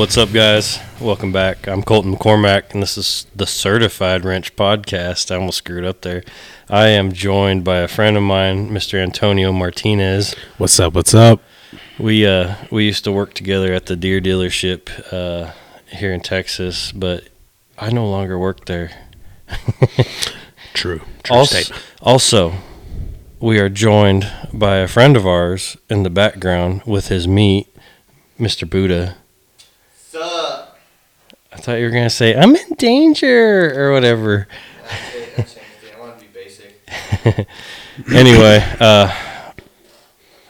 What's up, guys? Welcome back. I'm Colton McCormack, and this is the Certified Wrench Podcast. I almost screwed up there. I am joined by a friend of mine, Mr. Antonio Martinez. What's up? What's up? We uh, we used to work together at the Deere dealership uh, here in Texas, but I no longer work there. True. True also, statement. also, we are joined by a friend of ours in the background with his meat, Mr. Buddha. Sup? I thought you were gonna say I'm in danger or whatever. I. I want to be basic. anyway, uh,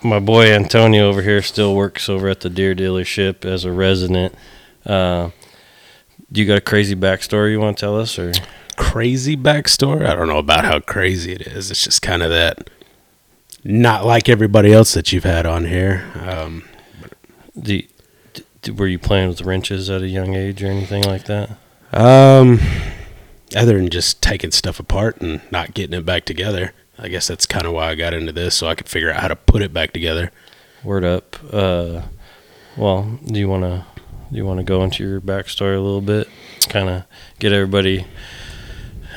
my boy Antonio over here still works over at the Deere dealership as a resident. Uh, do you got a crazy backstory you want to tell us, or Crazy backstory. I don't know about how crazy it is. It's just kind of that. Not like everybody else that you've had on here. Um, do, you- d- were you playing with wrenches at a young age or anything like that? um, other than just taking stuff apart and not getting it back together. I guess that's kind of why I got into this, so I could figure out how to put it back together. Word up. Uh, well, do you want to do you want to go into your backstory a little bit, kind of get everybody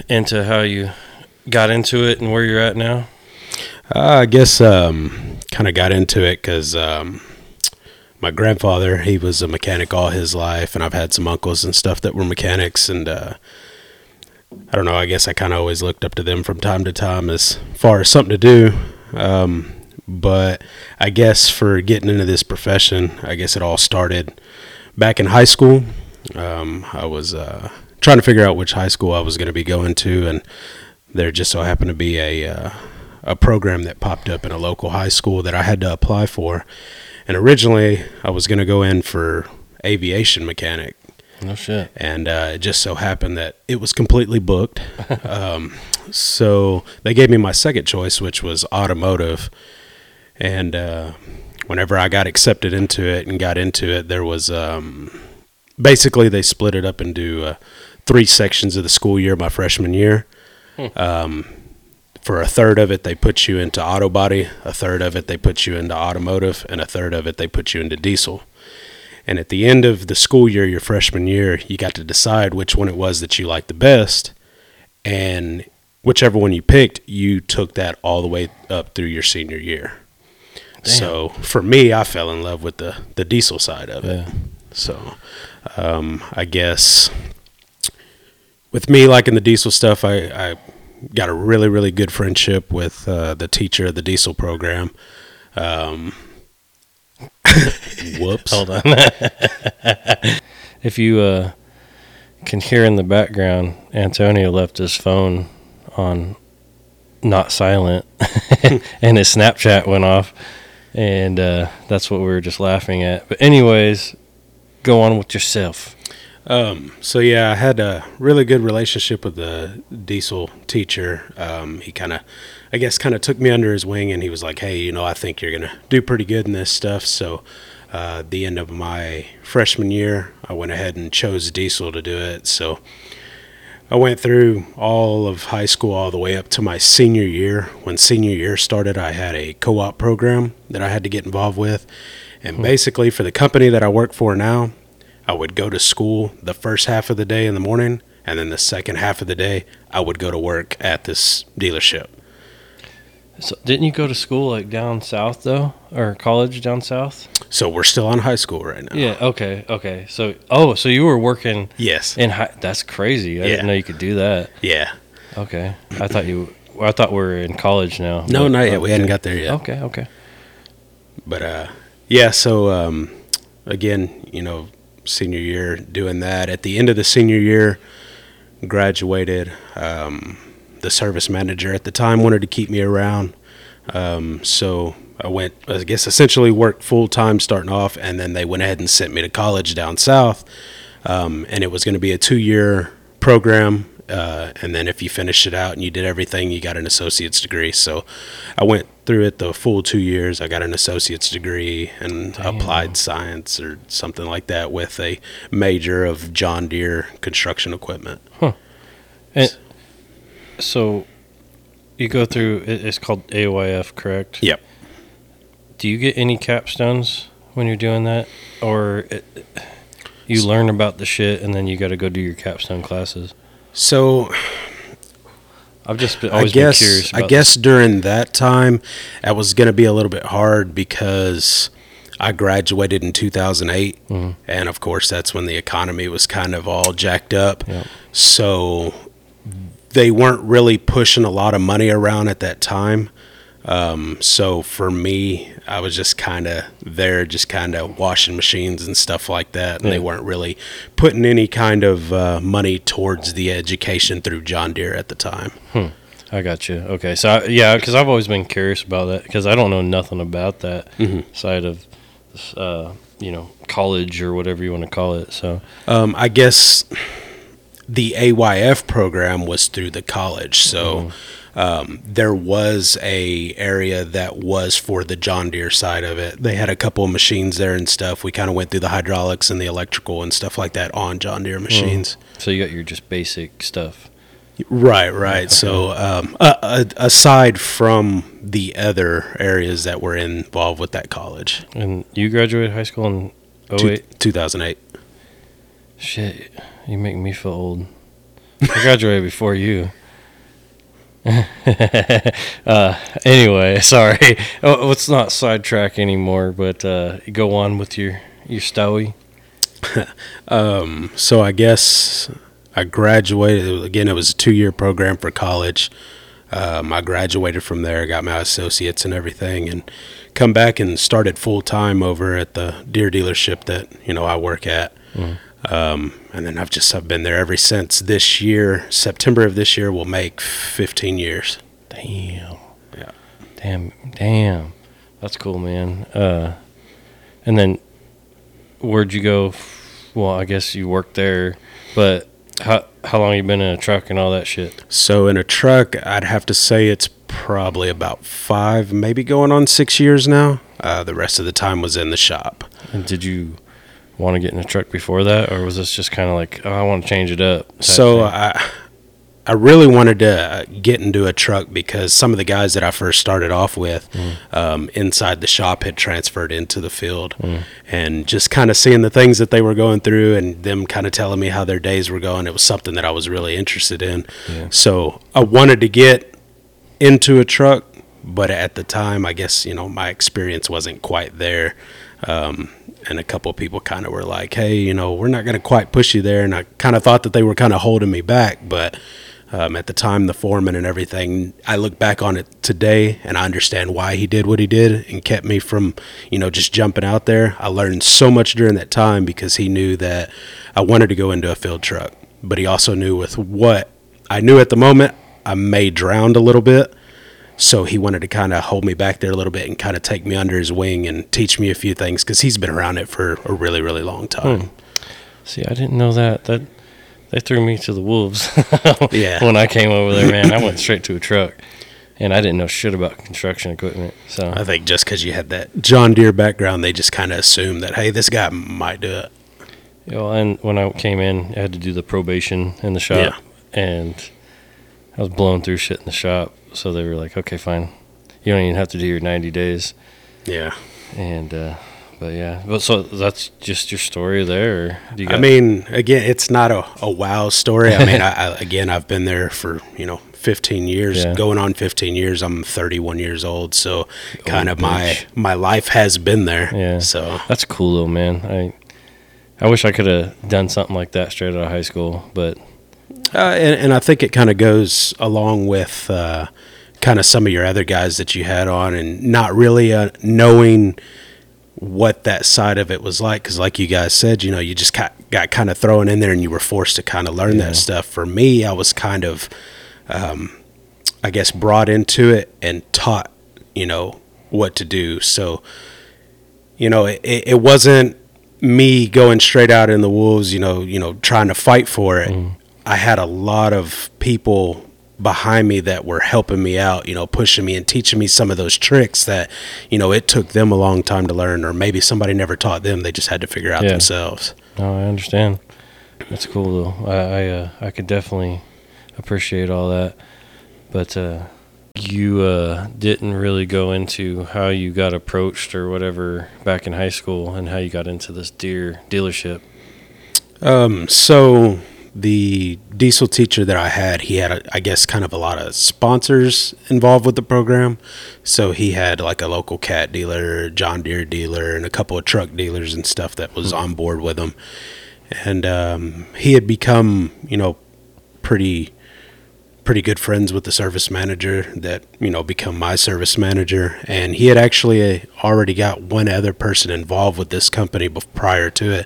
into how you got into it and where you're at now? Uh, I guess um, kind of got into it because um, my grandfather he was a mechanic all his life, and I've had some uncles and stuff that were mechanics, and uh, I don't know. I guess I kind of always looked up to them from time to time as far as something to do. Um, but I guess for getting into this profession, I guess it all started back in high school. Um, I was uh, trying to figure out which high school I was going to be going to, and there just so happened to be a uh, a program that popped up in a local high school that I had to apply for. And originally, I was going to go in for aviation mechanic, No shit. and uh, it just so happened that it was completely booked. um, so they gave me my second choice, which was automotive. And uh, whenever I got accepted into it and got into it, there was um, basically they split it up into uh, three sections of the school year my freshman year. Um, for a third of it, they put you into auto body, a third of it, they put you into automotive, and a third of it, they put you into diesel. And at the end of the school year, your freshman year, you got to decide which one it was that you liked the best. And whichever one you picked, you took that all the way up through your senior year. So for me, I fell in love with the, the diesel side of it. Yeah. So um, I guess with me liking the diesel stuff, I, I got a really, really good friendship with uh, the teacher of the diesel program. Um, whoops. Hold on. if you uh, can hear in the background, Antonio left his phone on not silent, and his Snapchat went off, and uh, that's what we were just laughing at. But anyways, go on with yourself. Um, so yeah, I had a really good relationship with the diesel teacher. Um, he kind of, I guess, kind of took me under his wing, and he was like, "Hey, you know, I think you're gonna do pretty good in this stuff." So, uh, the end of my freshman year, I went ahead and chose diesel to do it. So, I went through all of high school all the way up to my senior year. When senior year started, I had a co-op program that I had to get involved with, and basically for the company that I work for now. I would go to school the first half of the day in the morning, and then the second half of the day, I would go to work at this dealership. So, didn't you go to school like down south though, or college down south? So we're still on high school right now. Yeah. Okay. Okay. So, oh, so you were working Yes. in high? That's crazy. I Yeah. didn't know you could do that. Yeah. Okay. I thought you. I thought we were in college now. No, but- not yet. We hadn't got there yet. Okay. Okay. But uh, yeah. So um, again, you know, senior year doing that. At the end of the senior year, graduated. Um, the service manager at the time wanted to keep me around, um, so I went. I guess essentially worked full time starting off, and then they went ahead and sent me to college down south. Um, and it was going to be a two year program. Uh, and then if you finished it out and you did everything, you got an associate's degree. So I went through it the full two years. I got an associate's degree in Damn. applied science or something like that with a major of John Deere construction equipment. Huh. And so you go through. It's called AYF, correct? Yep. Do you get any capstones when you're doing that, or it, you learn about the shit and then you got to go do your capstone classes. So I've just been, I guess been curious. About I guess during that time, that was going to be a little bit hard because I graduated in 2008, Mhm. and of course that's when the economy was kind of all jacked up. Yep. So they weren't really pushing a lot of money around at that time. Um, so for me, I was just kind of there, just kind of washing machines and stuff like that, and Yeah. they weren't really putting any kind of uh, money towards the education through John Deere at the time. I got you. Okay, so I, yeah, because I've always been curious about that because I don't know nothing about that Mhm. side of, uh, you know, college or whatever you want to call it. So Um, I guess the AYF program was through the college, so um, there was a area that was for the John Deere side of it. They had a couple of machines there and stuff. We kind of went through the hydraulics and the electrical and stuff like that on John Deere machines. so you got your just basic stuff. Right, right. So um, uh, aside from the other areas that were involved with that college, And you graduated high school in Two- 08? 2008. Shit, you make me feel old. I graduated before you. uh, anyway, sorry. Oh, let's not sidetrack anymore, but uh, go on with your your story. Um, so I guess I graduated again. It was a two-year program for college. Um, I graduated from there, got my associates and everything, and come back and started full time over at the Deere dealership that you know I work at. Um, and then I've just I've been there ever since. This year, September of this year, will make 15 years. Damn. Yeah. Damn. Damn. That's cool, man. Uh, and then where'd you go? Well, I guess you worked there, but how how long you been in a truck and all that shit? So in a truck, I'd have to say it's probably about five, maybe going on six years now. Uh, the rest of the time was in the shop. And did you want to get in a truck before that, or was this just kind of like, oh, I want to change it up? So thing? I, I really wanted to get into a truck because some of the guys that I first started off with um, inside the shop had transferred into the field, and just kind of seeing the things that they were going through and them kind of telling me how their days were going, it was something that I was really interested in. Yeah. So I wanted to get into a truck, but at the time, I guess you know my experience wasn't quite there. Um, and a couple of people kind of were like, "Hey, you know, we're not going to quite push you there." And I kind of thought that they were kind of holding me back, but um, at the time, the foreman and everything, I look back on it today and I understand why he did what he did and kept me from, you know, just jumping out there. I learned so much during that time because he knew that I wanted to go into a field truck, but he also knew with what I knew at the moment, I may drown a little bit. So he wanted to kind of hold me back there a little bit and kind of take me under his wing and teach me a few things because he's been around it for a really, really long time. Hmm. See, I didn't know that. That they threw me to the wolves. Yeah. when I came over there, man, I went straight to a truck, and I didn't know shit about construction equipment. So I think just because you had that John Deere background, they just kind of assumed that, hey, this guy might do it. You know, and when I came in, I had to do the probation in the shop, Yeah. and I was blowing through shit in the shop. So they were like, "Okay, fine, you don't even have to do your 90 days." Yeah. And uh, but yeah, but so that's just your story there. Do you I mean, again, it's not a, a wow story. I mean, I, I, again, I've been there for, you know, 15 years, Yeah. going on 15 years. I'm 31 years old. So kind of my, bitch. my life has been there. Yeah. So that's cool though, man. I I wish I could have done something like that straight out of high school, but Uh, and, and I think it kind of goes along with uh, kind of some of your other guys that you had on, and not really uh, knowing what that side of it was like. Because, like you guys said, you know, you just got, got kind of thrown in there, and you were forced to kind of learn Yeah. that stuff. For me, I was kind of, um, I guess, brought into it and taught, you know, what to do. So, you know, it, it it wasn't me going straight out in the wolves, you know, you know, trying to fight for it. I had a lot of people behind me that were helping me out, you know, pushing me and teaching me some of those tricks that, you know, it took them a long time to learn, or maybe somebody never taught them. They just had to figure out Yeah. themselves. no, I understand. That's cool though. I I, uh, I could definitely appreciate all that, but uh, you uh, didn't really go into how you got approached or whatever back in high school and how you got into this Deere dealership. Um, so the diesel teacher that I had, he had, a, I guess, kind of a lot of sponsors involved with the program. So he had like a local cat dealer, John Deere dealer, and a couple of truck dealers and stuff that was on board with him. And um, he had become, you know, pretty pretty good friends with the service manager that you know become my service manager and he had actually uh, already got one other person involved with this company prior to it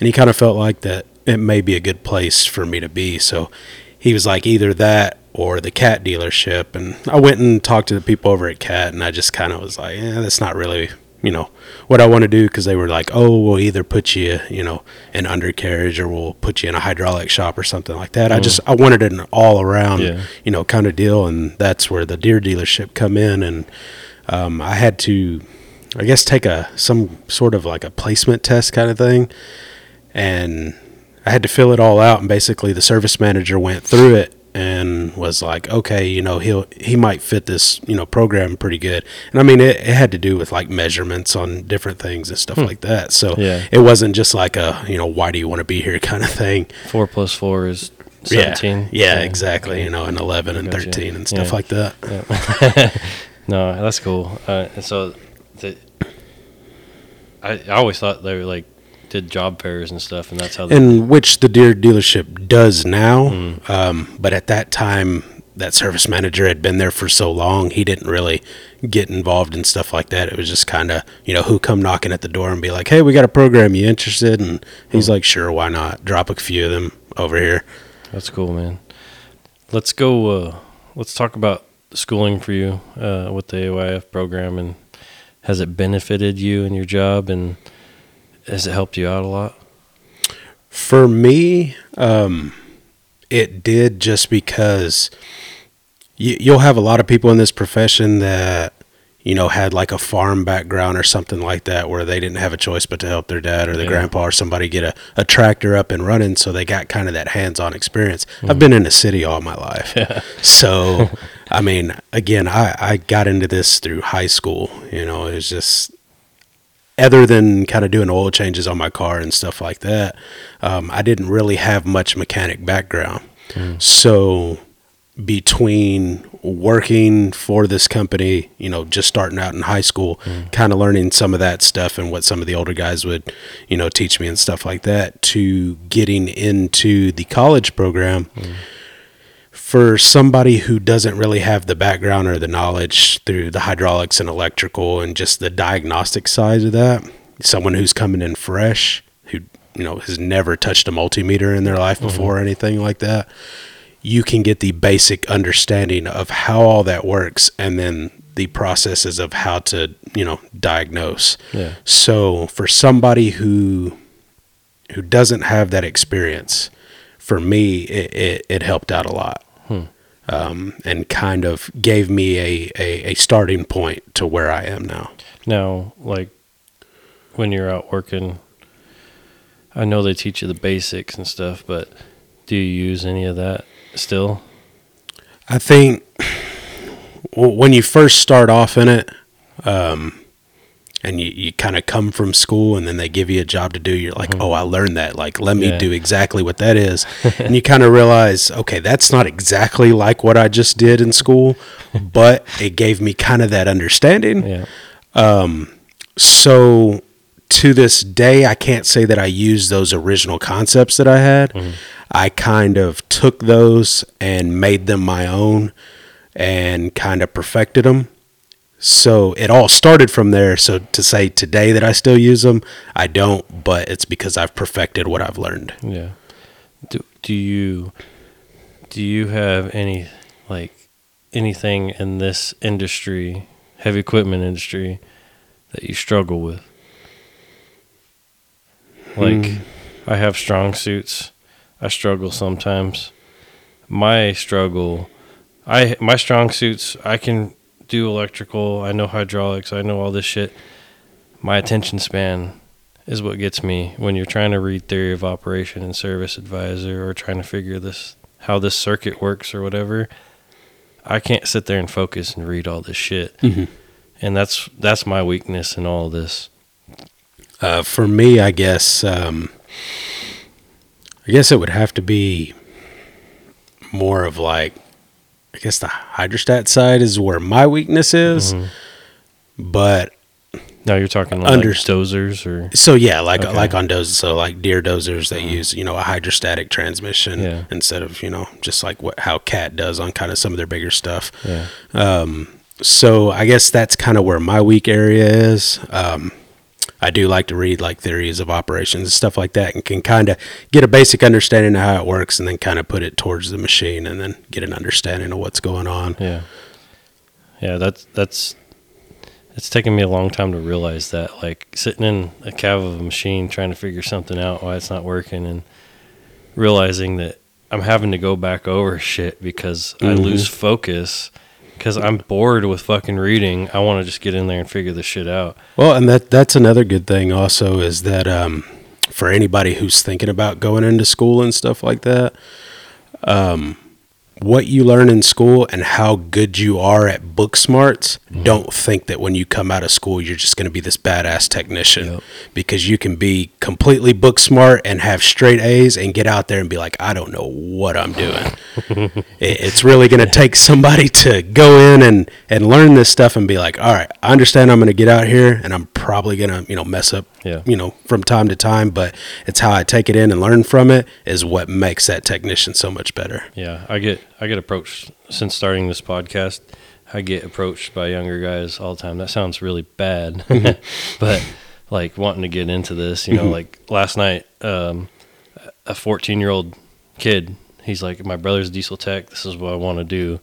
and he kind of felt like that it may be a good place for me to be. So he was like either that or the cat dealership. And i went and talked to the people over at cat and i just kind of was like yeah that's not really you know what I want to do. Because they were like, oh, we'll either put you, you know, in undercarriage or we'll put you in a hydraulic shop or something like that. I just I wanted an all around, Yeah. you know, kind of deal, and that's where the Deere dealership come in, and um, I had to, I guess, take a some sort of like a placement test kind of thing, and I had to fill it all out, and basically the service manager went through it and was like, okay, you know, he'll he might fit this, you know, program pretty good. And I mean, it, it had to do with like measurements on different things and stuff like that. So Yeah. it wasn't just like a, you know, why do you want to be here kind of thing. Four plus four is seventeen. Yeah, yeah, exactly. You know, and eleven and thirteen and stuff Yeah. like that. No, that's cool. Uh, and so, the, I I always thought they were like did job fairs and stuff, and that's how. They, and which the Deere dealership does now. Mm. Um, but at that time, that service manager had been there for so long, he didn't really get involved in stuff like that. It was just kind of, you know, who come knocking at the door and be like, "Hey, we got a program. You interested?" And he's like, "Sure, why not? Drop a few of them over here." that's cool, man. Let's go. Uh, let's talk about schooling for you uh, with the AYF program, and has it benefited you in your job, and has it helped you out a lot? For me, um, it did just because you, you'll have a lot of people in this profession that you know had like a farm background or something like that where they didn't have a choice but to help their dad or their Yeah. grandpa or somebody get a, a tractor up and running. So they got kind of that hands-on experience. I've been in the city all my life. So i mean again I, I got into this through high school. You know it was just other than kind of doing oil changes on my car and stuff like that, um, I didn't really have much mechanic background. Hmm. So between working for this company, you know, just starting out in high school, hmm. kind of learning some of that stuff and what some of the older guys would, you know, teach me and stuff like that, to getting into the college program hmm. For somebody who doesn't really have the background or the knowledge through the hydraulics and electrical and just the diagnostic side of that, someone who's coming in fresh, who you know has never touched a multimeter in their life mm-hmm. before or anything like that, you can get the basic understanding of how all that works and then the processes of how to, you know, diagnose. Yeah. So for somebody who who doesn't have that experience, for me, it, it, it helped out a lot. Um, and kind of gave me a, a, a starting point to where I am now. Now, like when you're out working, I know they teach you the basics and stuff, but do you use any of that still? I think when you first start off in it, um, and you, you kind of come from school and then they give you a job to do, you're like, oh, I learned that. Like, let me Yeah. do exactly what that is. and you kind of realize, okay, that's not exactly like what I just did in school, but it gave me kind of that understanding. Yeah. um, So to this day, I can't say that I used those original concepts that I had. I kind of took those and made them my own and kind of perfected them. So it all started from there. So to say today that I still use them, I don't, but it's because I've perfected what I've learned. Yeah. Do do you do you have any like anything in this industry, heavy equipment industry, that you struggle with? Like Hmm. I have strong suits. I struggle sometimes. My struggle I my strong suits, I can do electrical, I know hydraulics, I know all this shit. My attention span is what gets me when you're trying to read theory of operation and service advisor or trying to figure this how this circuit works or whatever. I can't sit there and focus and read all this shit. Mhm. And that's that's my weakness in all this. Uh, for me, I guess um, I guess it would have to be more of like, I guess the hydrostat side is where my weakness is. Mm-hmm. But Now you're talking like Under- dozers or so yeah, like Okay. like on dozers, so like Deere dozers, they use you know a hydrostatic transmission Yeah. instead of you know just like what how Cat does on kind of some of their bigger stuff. yeah. Um, so I guess that's kind of where my weak area is. Um, I do like to read like theories of operations and stuff like that, and can kind of get a basic understanding of how it works, and then kind of put it towards the machine, and then get an understanding of what's going on. Yeah. Yeah, that's that's it's taken me a long time to realize that like sitting in a cab of a machine trying to figure something out why it's not working and realizing that I'm having to go back over shit because I Mhm. lose focus cuz I'm bored with fucking reading. I want to just get in there and figure this shit out. Well, and that that's another good thing also is that um, for anybody who's thinking about going into school and stuff like that, um, what you learn in school and how good you are at book smarts, mm-hmm. don't think that when you come out of school you're just going to be this badass technician Yep. because you can be completely book smart and have straight A's and get out there and be like, I don't know what I'm doing. it, it's really going to take somebody to go in and, and learn this stuff and be like, all right, I understand I'm going to get out here and I'm probably going to, you know, mess up, Yeah. you know, from time to time, but it's how I take it in and learn from it is what makes that technician so much better. Yeah, I get I get approached since starting this podcast. I get approached by younger guys all the time. That sounds really bad, but like wanting to get into this, you know, like last night, um, a 14 year old kid, he's like, my brother's diesel tech. This is what I want to do.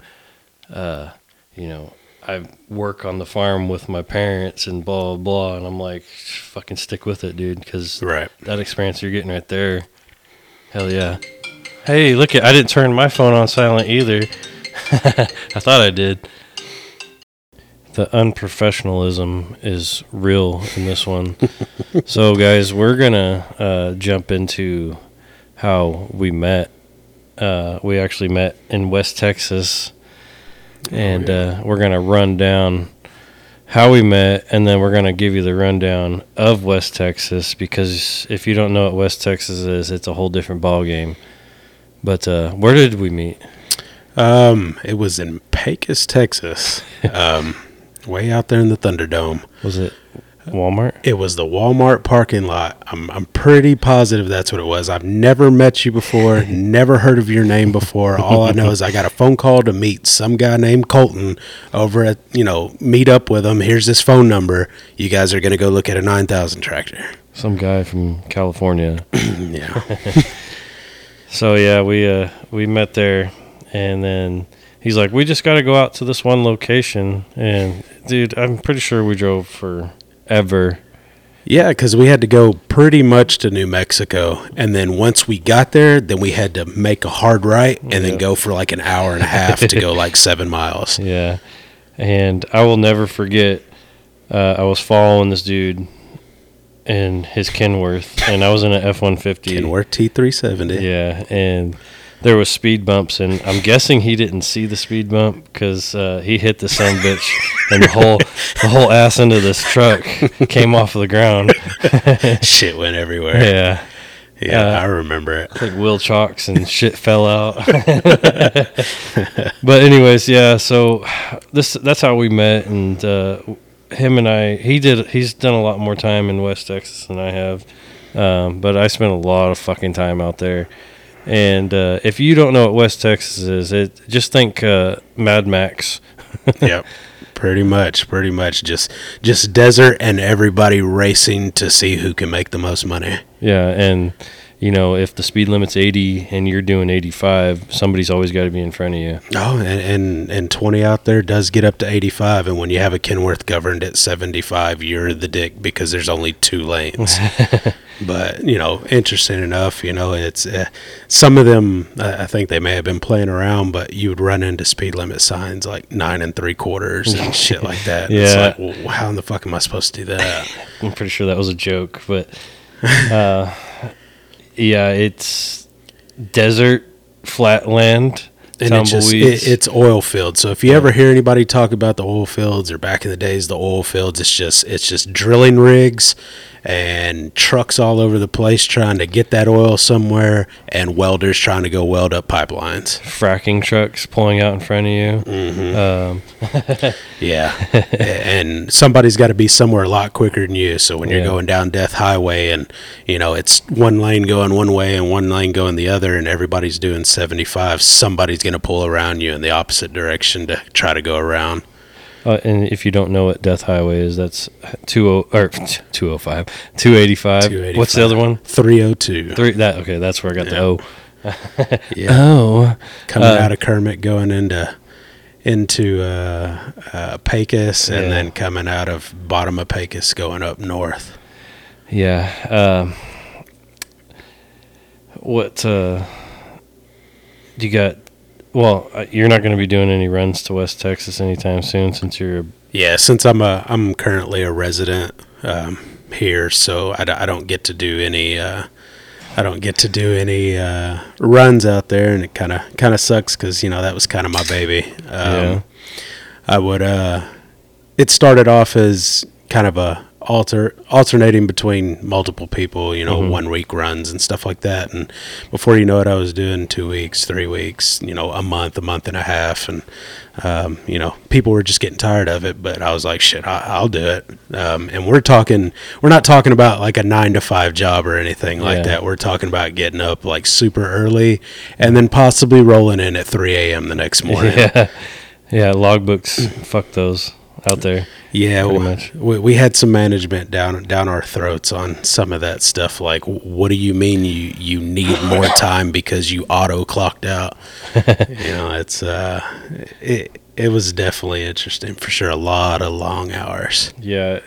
Uh, you know, I work on the farm with my parents and blah blah blah. And I'm like, fucking stick with it, dude, because Right. that experience you're getting right there. Hell yeah. Hey, look at I didn't turn my phone on silent either. I thought I did. The unprofessionalism is real in this one. so guys, we're to uh, jump into how we met. Uh, we actually met in West Texas and uh, we're going to run down how we met, and then we're going to give you the rundown of West Texas because if you don't know what West Texas is, it's a whole different ball game. But uh, where did we meet? Um, it was in Pecos, Texas, um, way out there in the Thunderdome. Was it Walmart? It was the Walmart parking lot. I'm I'm pretty positive that's what it was. I've never met you before, never heard of your name before. All I know is I got a phone call to meet some guy named Colton over at, you know, meet up with him. Here's his phone number. You guys are going to go look at a 9000 tractor. Some guy from California. yeah. So yeah, we uh we met there, and then he's like, "We just got to go out to this one location." And dude, I'm pretty sure we drove forever. Yeah, because we had to go pretty much to New Mexico, and then once we got there, then we had to make a hard right and Yeah. then go for like an hour and a half to go like seven miles. Yeah, and I will never forget. Uh, I was following this dude in his Kenworth, and I was in an F one fifty. Kenworth T three seventy. Yeah, and there was speed bumps, and I'm guessing he didn't see the speed bump because uh, he hit the son bitch, and the whole the whole ass end of this truck came off of the ground. Shit went everywhere. yeah, Yeah, Uh, I remember it. like wheel chocks and shit fell out. but anyways, yeah. So this that's how we met, and uh, him and I. He did. He's done a lot more time in West Texas than I have, um, but I spent a lot of fucking time out there. And uh, if you don't know what West Texas is, it just think uh, Mad Max. yep. Pretty much, pretty much just just desert and everybody racing to see who can make the most money. Yeah, and you know if the speed limit's 80 and you're doing 85, somebody's always got to be in front of you. Oh, and, and and twenty out there does get up to eighty five, and when you have a Kenworth governed at seventy five, you're the dick because there's only two lanes. but you know, interesting enough, you know, it's uh, some of them. Uh, I think they may have been playing around, but you would run into speed limit signs like nine and three quarters and shit like that. Yeah. it's like, well, how in the fuck am I supposed to do that? I'm pretty sure that was a joke, but uh, yeah, it's desert, flat land, and it's just it, it's oil fields. So if you ever hear anybody talk about the oil fields or back in the days the oil fields, it's just it's just drilling rigs and trucks all over the place trying to get that oil somewhere, and welders trying to go weld up pipelines. Fracking trucks pulling out in front of you. Mm-hmm. Um, Yeah, and somebody's got to be somewhere a lot quicker than you. So when you're Yeah. going down Death Highway, and you know it's one lane going one way and one lane going the other, and everybody's doing 75, somebody's going to pull around you in the opposite direction to try to go around. Uh, and if you don't know what Death Highway is, that's two o or two oh five, two eighty five. What's the other one? 302. Three. That okay. That's where I got the O. Yeah. Oh, coming Uh, out of Kermit, going into into uh, uh, Pecos, and Yeah. then coming out of bottom of Pecos, going up north. yeah. Um, what uh, you got? Well, uh, you're not going to be doing any runs to West Texas anytime soon, since you're. A, Yeah, since I'm a I'm currently a resident um, here, so I, d- I don't get to do any uh, I don't get to do any uh, runs out there, and it kind of kind of sucks because you know that was kind of my baby. Um, Yeah. I would uh, it started off as kind of a alter alternating between multiple people, you know, Mhm. one week runs and stuff like that. And before you know it, I was doing two weeks, three weeks, you know, a month, a month and a half, and um, you know, people were just getting tired of it. But I was like, shit, I, I'll do it. Um, and we're talking, we're not talking about like a nine to five job or anything like Yeah. that. We're talking about getting up like super early and then possibly rolling in at 3 a.m. the next morning. yeah, yeah. Logbooks. fuck those out there. Yeah, Pretty w- much. We, we had some management down down our throats on some of that stuff. Like, what do you mean you you need more time because you auto clocked out? you know, it's uh, it it was definitely interesting for sure. A lot of long hours. Yeah,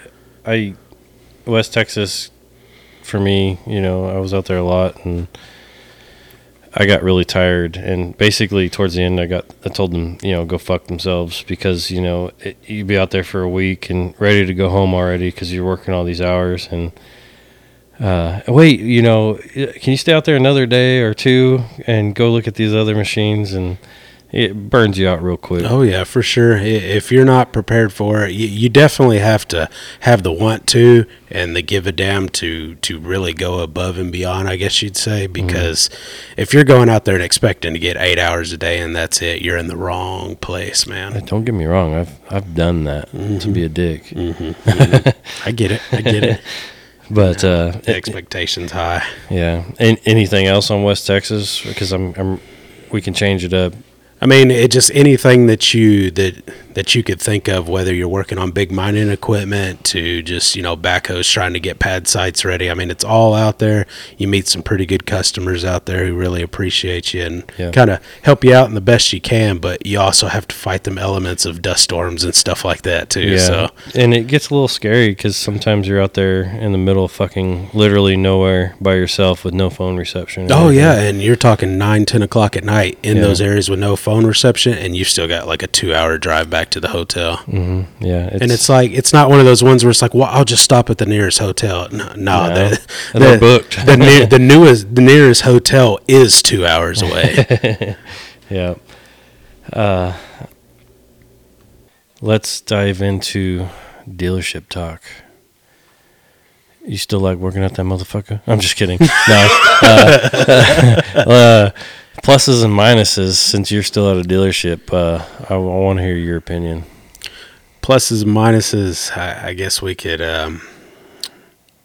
I West Texas for me, you know, I was out there a lot and I got really tired and basically towards the end I got I told them, you know, go fuck themselves because, you know, it, you'd be out there for a week and ready to go home already cuz you're working all these hours and uh, wait, you know, can you stay out there another day or two and go look at these other machines? And it burns you out real quick. Oh yeah, for sure. If you're not prepared for it, you, definitely have to have the want to and the give a damn to to really go above and beyond. I guess you'd say mm-hmm. because if you're going out there and expecting to get eight hours a day and that's it, you're in the wrong place, man. Don't get me wrong, I've I've done that to mm-hmm. be a dick. Mm-hmm. I get it. I get it. But uh, The expectations high. yeah. An anything else on West Texas? Because I'm, I'm, we can change it up. I mean, it just anything that you that that you could think of, whether you're working on big mining equipment to just you know backhoes trying to get pad sites ready. I mean, it's all out there. You meet some pretty good customers out there who really appreciate you and Yeah. kind of help you out in the best you can. But you also have to fight them elements of dust storms and stuff like that too. Yeah, So and it gets a little scary because sometimes you're out there in the middle of fucking literally nowhere by yourself with no phone reception. Oh anything. yeah, and you're talking nine, ten o'clock at night in Yeah. those areas with no phone reception, and you've still got like a two-hour drive back to the hotel. Mhm. yeah. and it's like it's not one of those ones where it's like, well, I'll just stop at the nearest hotel. No, no, No. the, They're the, booked. the, near, the newest, the nearest hotel is two hours away. yeah. Uh, let's dive into dealership talk. You still like working at that motherfucker? I'm just kidding. No. Uh, uh, pluses and minuses. Since you're still at a dealership, uh, I, want to hear your opinion. Pluses and minuses. I, I guess we could. Um,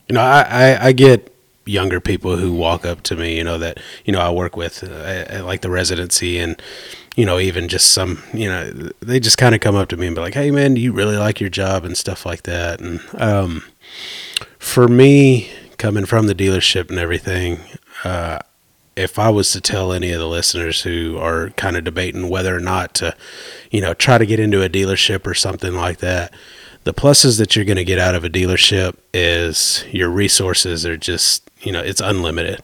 you know, I, I, I get younger people who walk up to me. You know that you know I work with, uh, like the residency and. You know, even just some, you know, they just kind of come up to me and be like, "Hey, man, do you really like your job?" and stuff like that. And um, for me, coming from the dealership and everything, uh, if I was to tell any of the listeners who are kind of debating whether or not to, you know, try to get into a dealership or something like that, the pluses that you're going to get out of a dealership is your resources are just, you know, it's unlimited.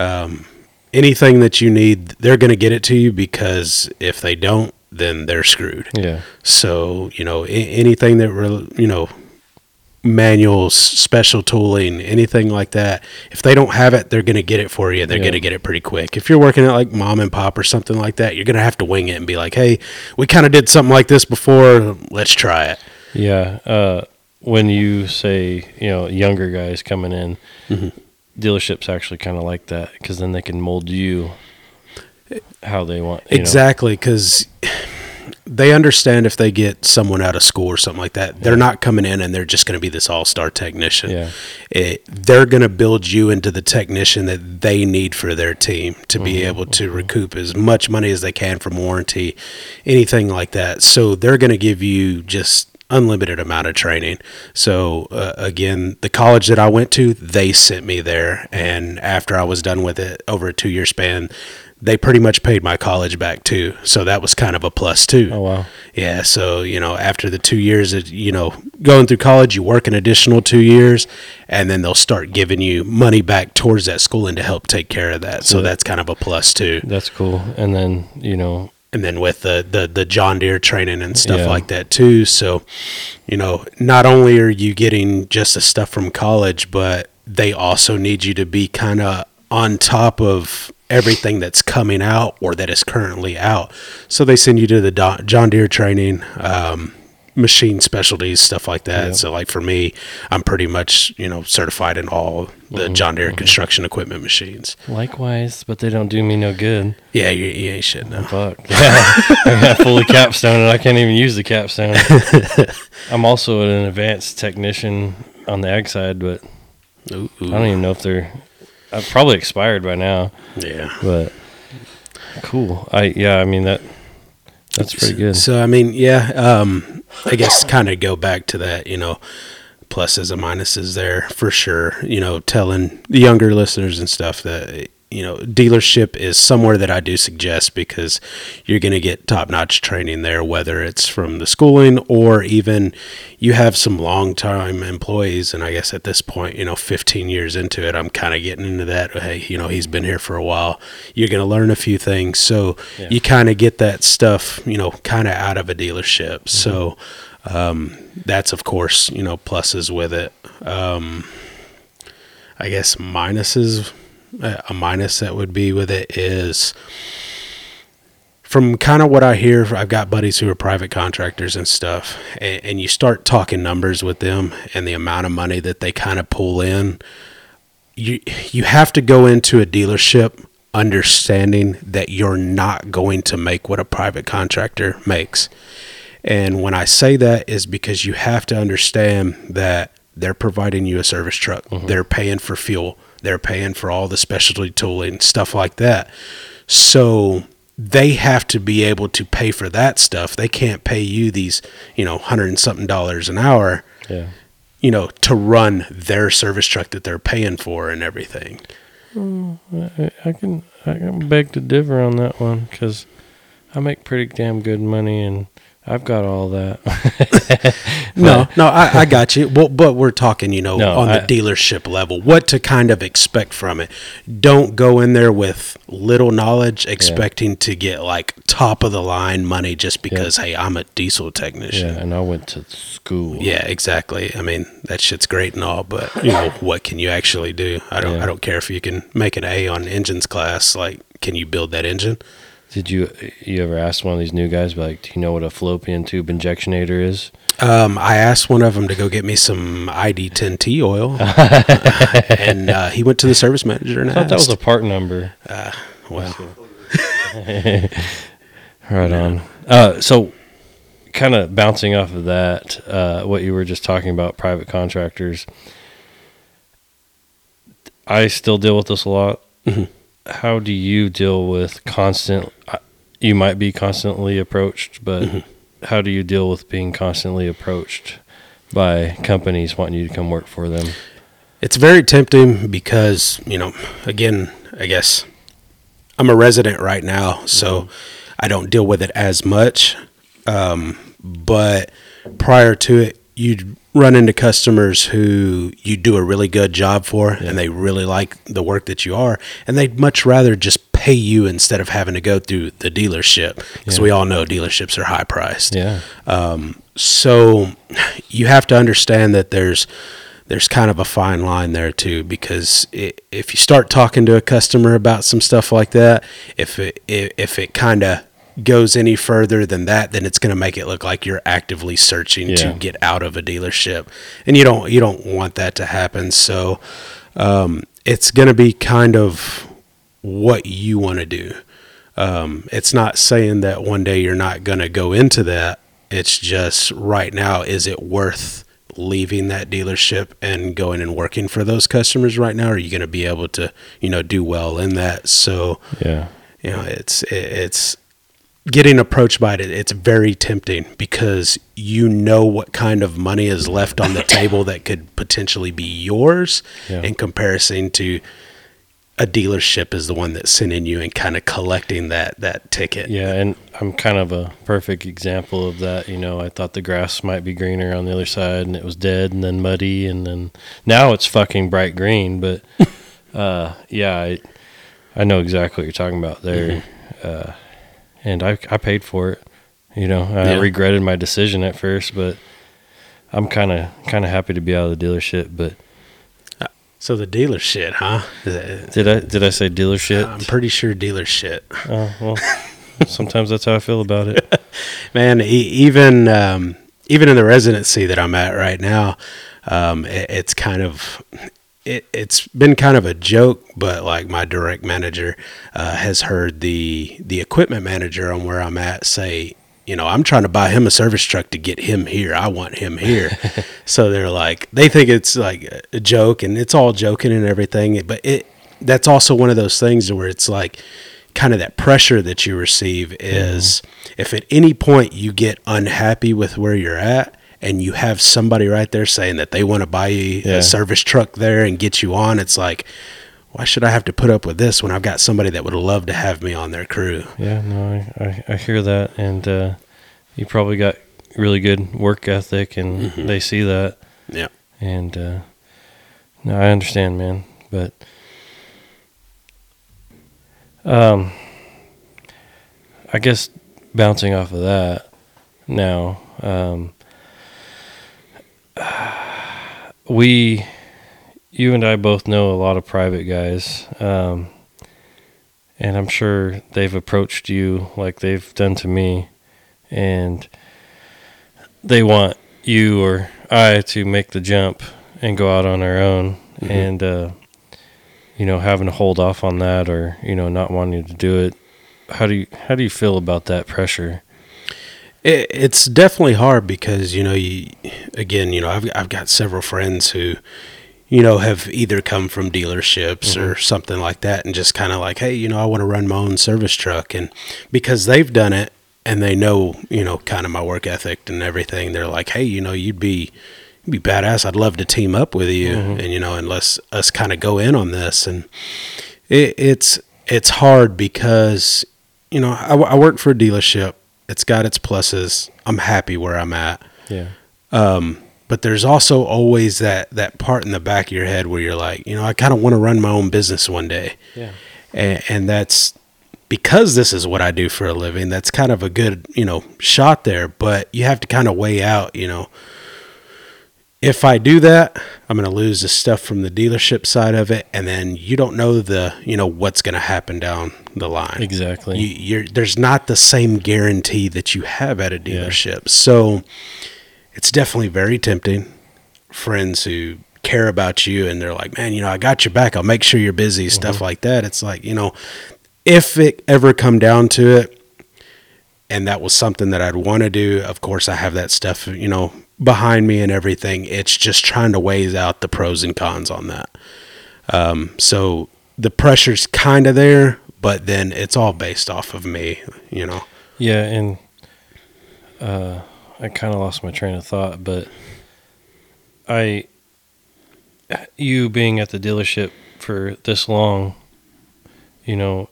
Um, anything that you need, they're going to get it to you because if they don't, then they're screwed. Yeah. So, you know, a- anything that, re- you know, manuals, special tooling, anything like that, if they don't have it, they're going to get it for you. They're Yeah. going to get it pretty quick. If you're working at like mom and pop or something like that, you're going to have to wing it and be like, hey, we kind of did something like this before. Let's try it. Yeah. Uh, when you say you know younger guys coming in, Mhm. dealerships actually kind of like that because then they can mold you how they want. you. Exactly, because they understand if they get someone out of school or something like that, they're not coming in and they're just going to be this all star technician. Yeah. It, they're going to build you into the technician that they need for their team to be Mm-hmm. able to recoup as much money as they can from warranty, anything like that. So they're going to give you just unlimited amount of training. So uh, again, the college that I went to, they sent me there, and after I was done with it over a two year span, they pretty much paid my college back too. So that was kind of a plus too. Oh wow. Yeah, so you know, after the two years, of, you know, going through college, you work an additional two years, and then they'll start giving you money back towards that schooling to help take care of that. So Yeah. that's kind of a plus too. That's cool. And then you know And then with the the the John Deere training and stuff Yeah. like that too. So, you know, not only are you getting just the stuff from college, but they also need you to be kind of on top of everything that's coming out or that is currently out. So they send you to the John Deere training, um, machine specialties, stuff like that. Yeah. So like for me, I'm pretty much, you know, certified in all the John Deere construction equipment machines. likewise, but they don't do me no good. Yeah, you, you ain't shit no. Fuck. Yeah. I got fully capstone and I can't even use the capstone. I'm also an advanced technician on the ag side, but Ooh, I don't even know if they're uh, probably expired by now. yeah. But cool. I yeah. I mean that that's pretty good. So I mean, yeah, um, I guess kind of go back to that, you know, pluses and minuses there for sure. You know, telling the younger listeners and stuff that you know dealership is somewhere that I do suggest because you're going to get top notch training there, whether it's from the schooling or even you have some long time employees. And I guess at this point, you know, 15 years into it, I'm kind of getting into that. Hey, you know, he's been here for a while. You're going to learn a few things, so Yeah. you kind of get that stuff, you know, kind of out of a dealership. So um, that's of course, you know, pluses with it. Um, I guess minuses, a minus that would be with it is from kind of what I hear. I've got buddies who are private contractors and stuff, and, and you start talking numbers with them and the amount of money that they kind of pull in. You you have to go into a dealership understanding that you're not going to make what a private contractor makes. And when I say that is because you have to understand that they're providing you a service truck. Mm-hmm. They're paying for fuel. They're paying for all the specialty tooling, stuff like that. So they have to be able to pay for that stuff. They can't pay you these, you know, hundred and something dollars an hour, Yeah. you know, to run their service truck that they're paying for and everything. I, I can I can beg to differ on that one because I make pretty damn good money and I've got all that. No, no, I, I got you. Well, but we're talking, you know, No, on the I- dealership level, what to kind of expect from it. Don't go in there with little knowledge, expecting to get like top of the line money just because, hey, I'm a diesel technician. yeah, and I went to school. Yeah, exactly. I mean, that shit's great and all, but you know, what can you actually do? I don't. Yeah. I don't care if you can make an A on engines class. Like, can you build that engine? Did you you ever ask one of these new guys like, do you know what a fallopian tube injectionator is? Um, I asked one of them to go get me some ID10T oil, and uh, he went to the service manager and I thought that was a part number. well, Right on. Uh, so, kind of bouncing off of that, uh, what you were just talking about, private contractors. I still deal with this a lot. Mhm. How do you deal with constant? You might be constantly approached, but Mm-hmm. how do you deal with being constantly approached by companies wanting you to come work for them? It's very tempting because, you know, again, I guess I'm a resident right now, so I don't deal with it as much. Um, but prior to it, you'd run into customers who you do a really good job for and they really like the work that you are, and they'd much rather just pay you instead of having to go through the dealership because Yeah. we all know dealerships are high priced. Yeah. Um, so you have to understand that there's there's kind of a fine line there too because i if you start talking to a customer about some stuff like that, if it if if it kind of goes any further than that, then it's going to make it look like you're actively searching Yeah. to get out of a dealership, and you don't you don't want that to happen. So um, it's going to be kind of what you want to do. Um, it's not saying that one day you're not going to go into that. It's just right now, is it worth leaving that dealership and going and working for those customers right now? Are you going to be able to, you know, do well in that? So, Yeah. you know, it's it, it's getting approached by it. It's very tempting because you know what kind of money is left on the table that could potentially be yours Yeah. in comparison to a dealership is the one that's sending you and kind of collecting that that ticket. Yeah, and I'm kind of a perfect example of that. You know, I thought the grass might be greener on the other side, and it was dead, and then muddy, and then now it's fucking bright green. But uh, yeah, I I know exactly what you're talking about there, uh, and I I paid for it. You know, I Yeah. regretted my decision at first, but I'm kind of kind of happy to be out of the dealership. But So the dealer shit, huh? Did I did I say dealership? I'm pretty sure dealer shit. Oh well, sometimes that's how I feel about it. Man, e- even um, even in the residency that I'm at right now, um, it, it's kind of it, it's been kind of a joke, but like my direct manager uh, has heard the the equipment manager on where I'm at say, you know, I'm trying to buy him a service truck to get him here. I want him here. so they're like, they think it's like a joke, and it's all joking and everything, but it that's also one of those things where it's like kind of that pressure that you receive is if at any point you get unhappy with where you're at and you have somebody right there saying that they want to buy you Yeah. a service truck there and get you on it's like why should i have to put up with this when i've got somebody that would love to have me on their crew Yeah, no, I, I, I hear that, and uh, you probably got really good work ethic, and they see that, yeah and uh, no, I understand, man. But um, I guess bouncing off of that now, um, we, you and I both know a lot of private guys. Um, and I'm sure they've approached you like they've done to me, and they want you or I to make the jump and go out on our own, Mhm. and uh, you know having to hold off on that or you know not wanting to do it. How do you how do you feel about that pressure? It, it's definitely hard because you know you again you know I've I've got several friends who you know have either come from dealerships or mm-hmm. something like that and just kind of like hey you know I want to run my own service truck. And because they've done it and they know you know kind of my work ethic and everything they're like hey you know you'd be you'd be badass. I'd love to team up with you. Mm-hmm. And you know and let's us kind of go in on this. And it, it's it's hard because you know I, I work for a dealership it's got its pluses. I'm happy where i'm at. Yeah, um, but there's also always that that part in the back of your head where you're like you know i kind of want to run my own business one day. Yeah, and, and that's because this is what i do for a living that's kind of a good you know shot there but you have to kind of weigh out you know if i do that i'm going to lose the stuff from the dealership side of it and then you don't know the you know what's going to happen down the line exactly. you, you're there's not the same guarantee that you have at a Yeah. dealership. So it's definitely very tempting. Friends who care about you and they're like, man, you know, I got your back. I'll make sure you're busy, uh-huh. stuff like that. It's like, you know, if it ever come down to it, and that was something that I'd want to do, of course, I have that stuff, you know, behind me and everything. It's just trying to weigh out the pros and cons on that. Um, so the pressure's kind of there, but then it's all based off of me, you know. Yeah, and uh, I kind of lost my train of thought, but I, you being at the dealership for this long, you know,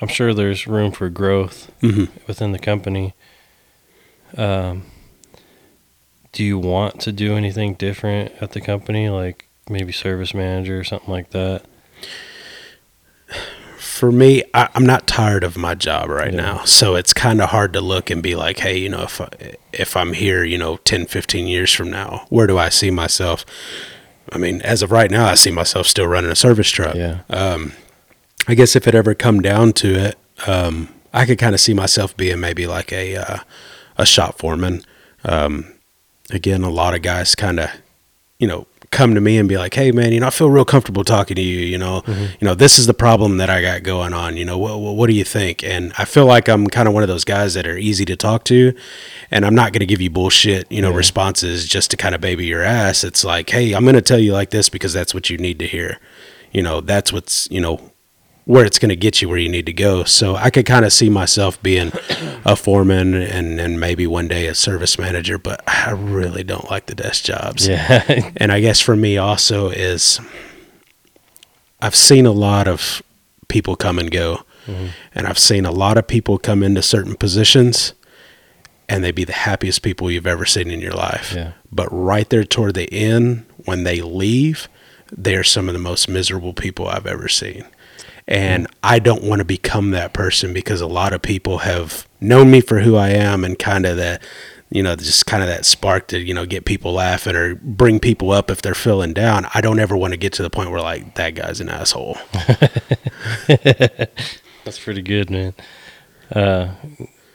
I'm sure there's room for growth Mm-hmm. within the company. Um, do you want to do anything different at the company, like maybe service manager or something like that? For me, I, I'm not tired of my job right Yeah. now, so it's kind of hard to look and be like, hey, you know, if I, if I'm here, you know, 10, 15 years from now, where do I see myself? I mean, as of right now, I see myself still running a service truck. Yeah. Um, I guess if it ever come down to it, um, I could kind of see myself being maybe like a uh, a shop foreman. Um, again, a lot of guys kind of, you know, come to me and be like, "Hey, man, you know, I feel real comfortable talking to you. You know, mm-hmm. you know, this is the problem that I got going on. You know, what what, what do you think?" And I feel like I'm kind of one of those guys that are easy to talk to, and I'm not going to give you bullshit, you know, responses just to kind of baby your ass. It's like, "Hey, I'm going to tell you like this because that's what you need to hear." You know, that's what's you know where it's going to get you where you need to go. So I could kind of see myself being a foreman and and maybe one day a service manager, but I really don't like the desk jobs. Yeah. And I guess for me also is I've seen a lot of people come and go. Mm-hmm. And I've seen a lot of people come into certain positions and they be the happiest people you've ever seen in your life. Yeah. But right there toward the end, when they leave, they're some of the most miserable people I've ever seen. And I don't want to become that person because a lot of people have known me for who I am and kind of that, you know, just kind of that spark to, you know, get people laughing or bring people up if they're feeling down. I don't ever want to get to the point where like that guy's an asshole. That's pretty good, man. Uh,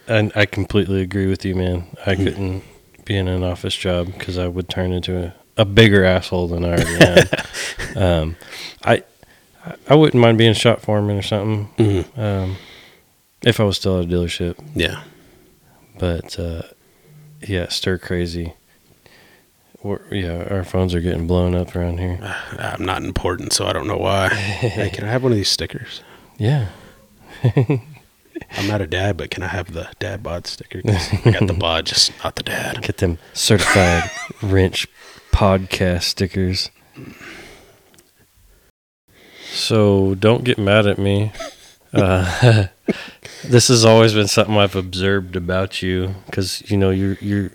and I completely agree with you, man. I couldn't be in an office job because I would turn into a, a bigger asshole than I already am. um, I I wouldn't mind being a shop foreman or something Mhm. um, if I was still at a dealership. Yeah. But uh, yeah, stir crazy. We're, yeah, our phones are getting blown up around here. I'm not important, so I don't know why. hey, can I have one of these stickers? Yeah. I'm not a dad, but can I have the dad bod sticker? I got the bod, just not the dad. Get them certified wrench podcast stickers. So don't get mad at me. Uh, this has always been something I've observed about you because you know you're you're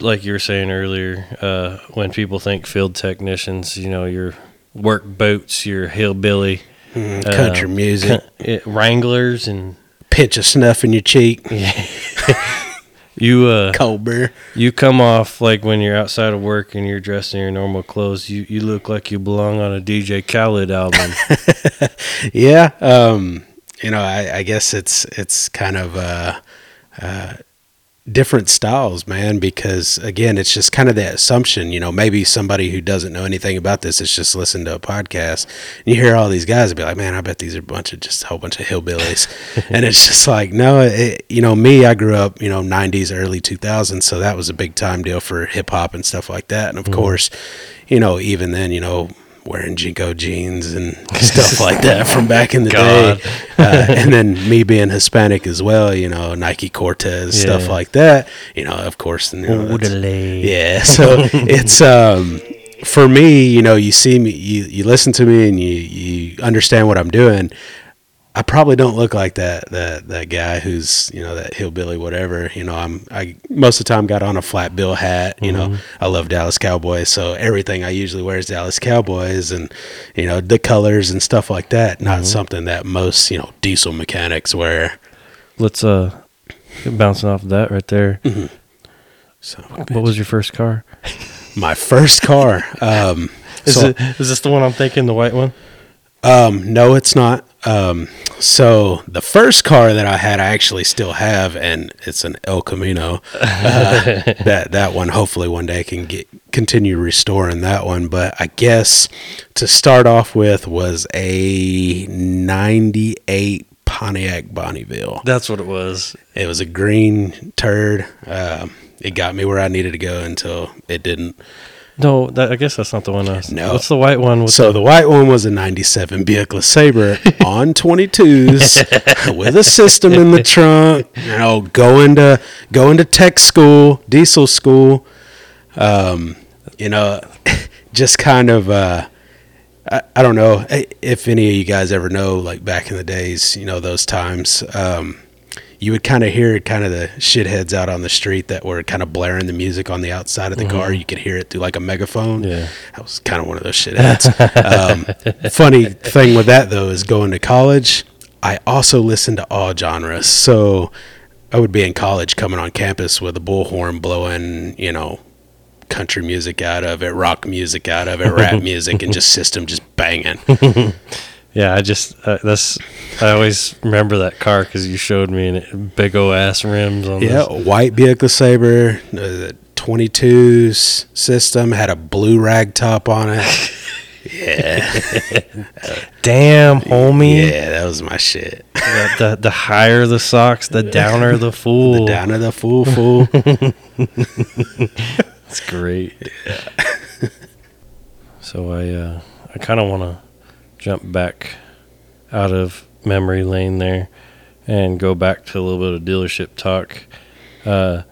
like you were saying earlier. Uh, when people think field technicians, you know your work boats, your hillbilly, Mm, country music, it, wranglers, and pitch of snuff in your cheek, you uh. You come off like when you're outside of work and you're dressed in your normal clothes. You you look like you belong on a DJ Khaled album. Yeah, um, you know, I, I guess it's it's kind of uh, uh, different styles, man. Because again, it's just kind of that assumption. You know, maybe somebody who doesn't know anything about this is just listening to a podcast. And you hear all these guys and be like, "Man, I bet these are a bunch of just a whole bunch of hillbillies," and it's just like, no, it, you know, me, I grew up, you know, '90s, early 2000s, so that was a big time deal for hip hop and stuff like that. And of mm-hmm. course, you know, even then, you know. Wearing JNCO jeans and stuff like that from back in the God. day, uh, and then me being Hispanic as well, you know, Nike Cortez stuff like that. You know, of course, you know, yeah. So it's um for me, you know, you see me, you you listen to me, and you you understand what I'm doing. I probably don't look like that that that guy who's you know that hillbilly whatever. You know, I'm I most of the time got on a flat bill hat. You know, I love Dallas Cowboys, so everything I usually wear is Dallas Cowboys, and you know the colors and stuff like that. Not something that most you know diesel mechanics wear. Let's uh bouncing off of that right there. So What was your first car? my first car. Um, Is so- it is this the one I'm thinking, the white one? Um, no, it's not. Um, so the first car that I had, I actually still have, and it's an El Camino. Uh, that that one, hopefully, one day can get continue restoring that one. But I guess to start off with was a '98 Pontiac Bonneville. That's what it was. It was a green turd. Um, it got me where I needed to go until it didn't. No, that, I guess that's not the one. I No. What's the white one? So the white one was a 97 Buick Sabre on 22s with a system in the trunk, you know, going to going to tech school, diesel school. Um, you know, just kind of uh I, I don't know if any of you guys ever know like back in the days, you know, those times um you would kind of hear kind of the shitheads out on the street that were kind of blaring the music on the outside of the car. You could hear it through like a megaphone. Yeah. I was kind of one of those shitheads. um, funny thing with that though is going to college. I also listened to all genres. So I would be in college coming on campus with a bullhorn blowing, you know, country music out of it, rock music out of it, rap music, and just system just banging. Yeah, I just uh, that's I always remember that car because you showed me and it, big o ass rims on. Yeah, this. white vehicle saber, uh, 22's system had a blue rag top on it. yeah, Damn, homie. yeah, that was my shit. The, the the higher the socks, the downer the fool. The downer the fool fool. It's great. Yeah. so I uh, I kind of want to jump back out of memory lane there and go back to a little bit of dealership talk. Uh,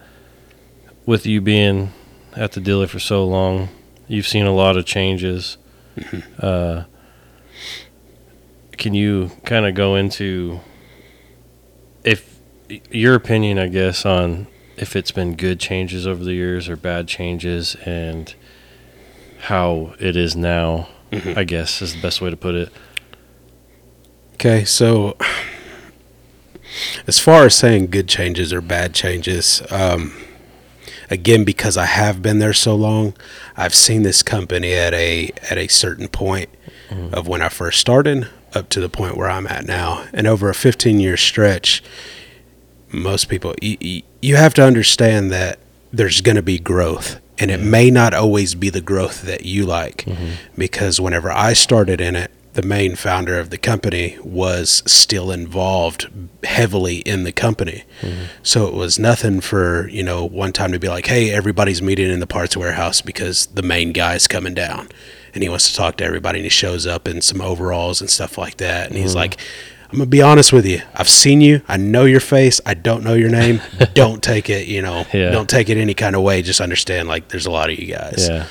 with you being at the dealer for so long, you've seen a lot of changes. Uh, can you kind of go into if your opinion, I guess, on if it's been good changes over the years or bad changes and how it is now, I guess is the best way to put it. Okay, so as far as saying good changes or bad changes, um, again, because I have been there so long, I've seen this company at a at a certain point of when I first started up to the point where I'm at now, and over a 15 year stretch, most people you, you- you have to understand that there's going to be growth. And it may not always be the growth that you like, mm-hmm. because whenever I started in it, the main founder of the company was still involved heavily in the company. Mm-hmm. So it was nothing for, you know, one time to be like, hey, everybody's meeting in the parts warehouse because the main guy's coming down and he wants to talk to everybody and he shows up in some overalls and stuff like that. And he's mm-hmm. like, I'm gonna be honest with you. I've seen you. I know your face. I don't know your name. don't take it, you know, Yeah. don't take it any kind of way. Just understand, like, there's a lot of you guys Yeah.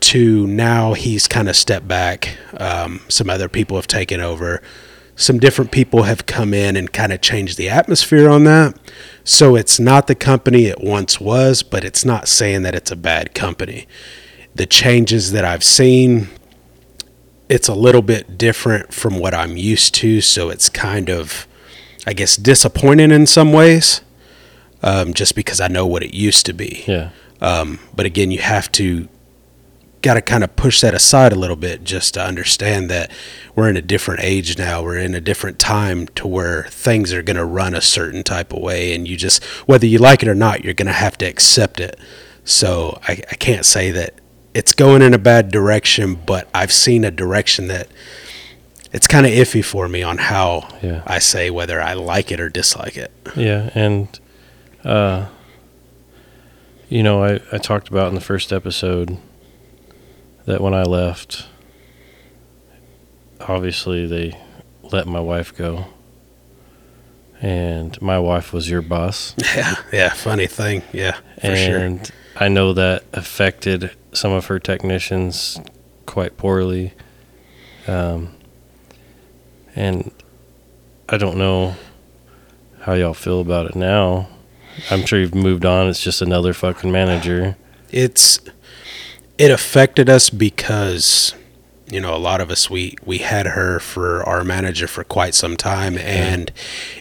to now he's kind of stepped back. Um, some other people have taken over. Some different people have come in and kind of changed the atmosphere on that. So it's not the company it once was, but it's not saying that it's a bad company. The changes that I've seen, it's a little bit different from what I'm used to. So it's kind of, I guess, disappointing in some ways, um, just because I know what it used to be. Yeah. Um, but again, you have to got to kind of push that aside a little bit just to understand that we're in a different age now. We're in a different time to where things are going to run a certain type of way, and you just whether you like it or not, you're going to have to accept it. So I, I can't say that it's going in a bad direction, but I've seen a direction that it's kind of iffy for me on how Yeah. I say whether I like it or dislike it. Yeah, and uh, you know, I, I talked about in the first episode that when I left, obviously they let my wife go, and my wife was your boss, Yeah, yeah. Funny thing, yeah, for sure. and I know that affected some of her technicians quite poorly. Um, and I don't know how y'all feel about it now. I'm sure you've moved on. It's just another fucking manager. it's it affected us because you know a lot of us we we had her for our manager for quite some time and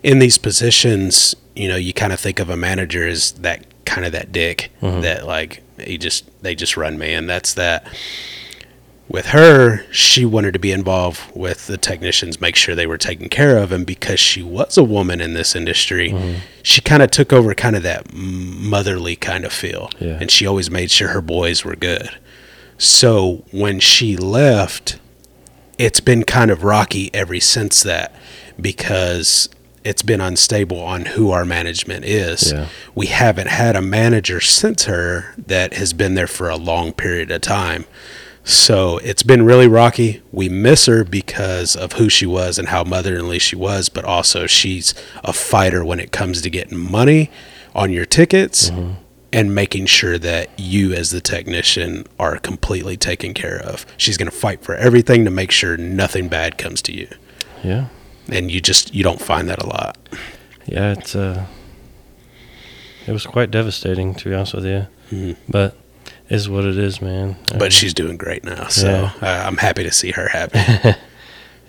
in these positions you know you kind of think of a manager as that kind of that dick mm-hmm. that like he just they just run me. And that's that. With her she wanted to be involved with the technicians make sure they were taken care of. And because she was a woman in this industry mm-hmm. she kind of took over kind of that motherly kind of feel. Yeah. and she always made sure her boys were good. So when she left, it's been kind of rocky ever since that. Because it's been unstable on who our management is. Yeah. We haven't had a manager since her that has been there for a long period of time. So it's been really rocky. We miss her because of who she was and how motherly she was, but also she's a fighter when it comes to getting money on your tickets mm-hmm. and making sure that you as the technician are completely taken care of. She's going to fight for everything to make sure nothing bad comes to you. Yeah. And you just you don't find that a lot. Yeah, it's uh it was quite devastating to be honest with you. Mhm. But is what it is, man. Um, But she's doing great now. So Yeah. uh, I'm happy to see her happy.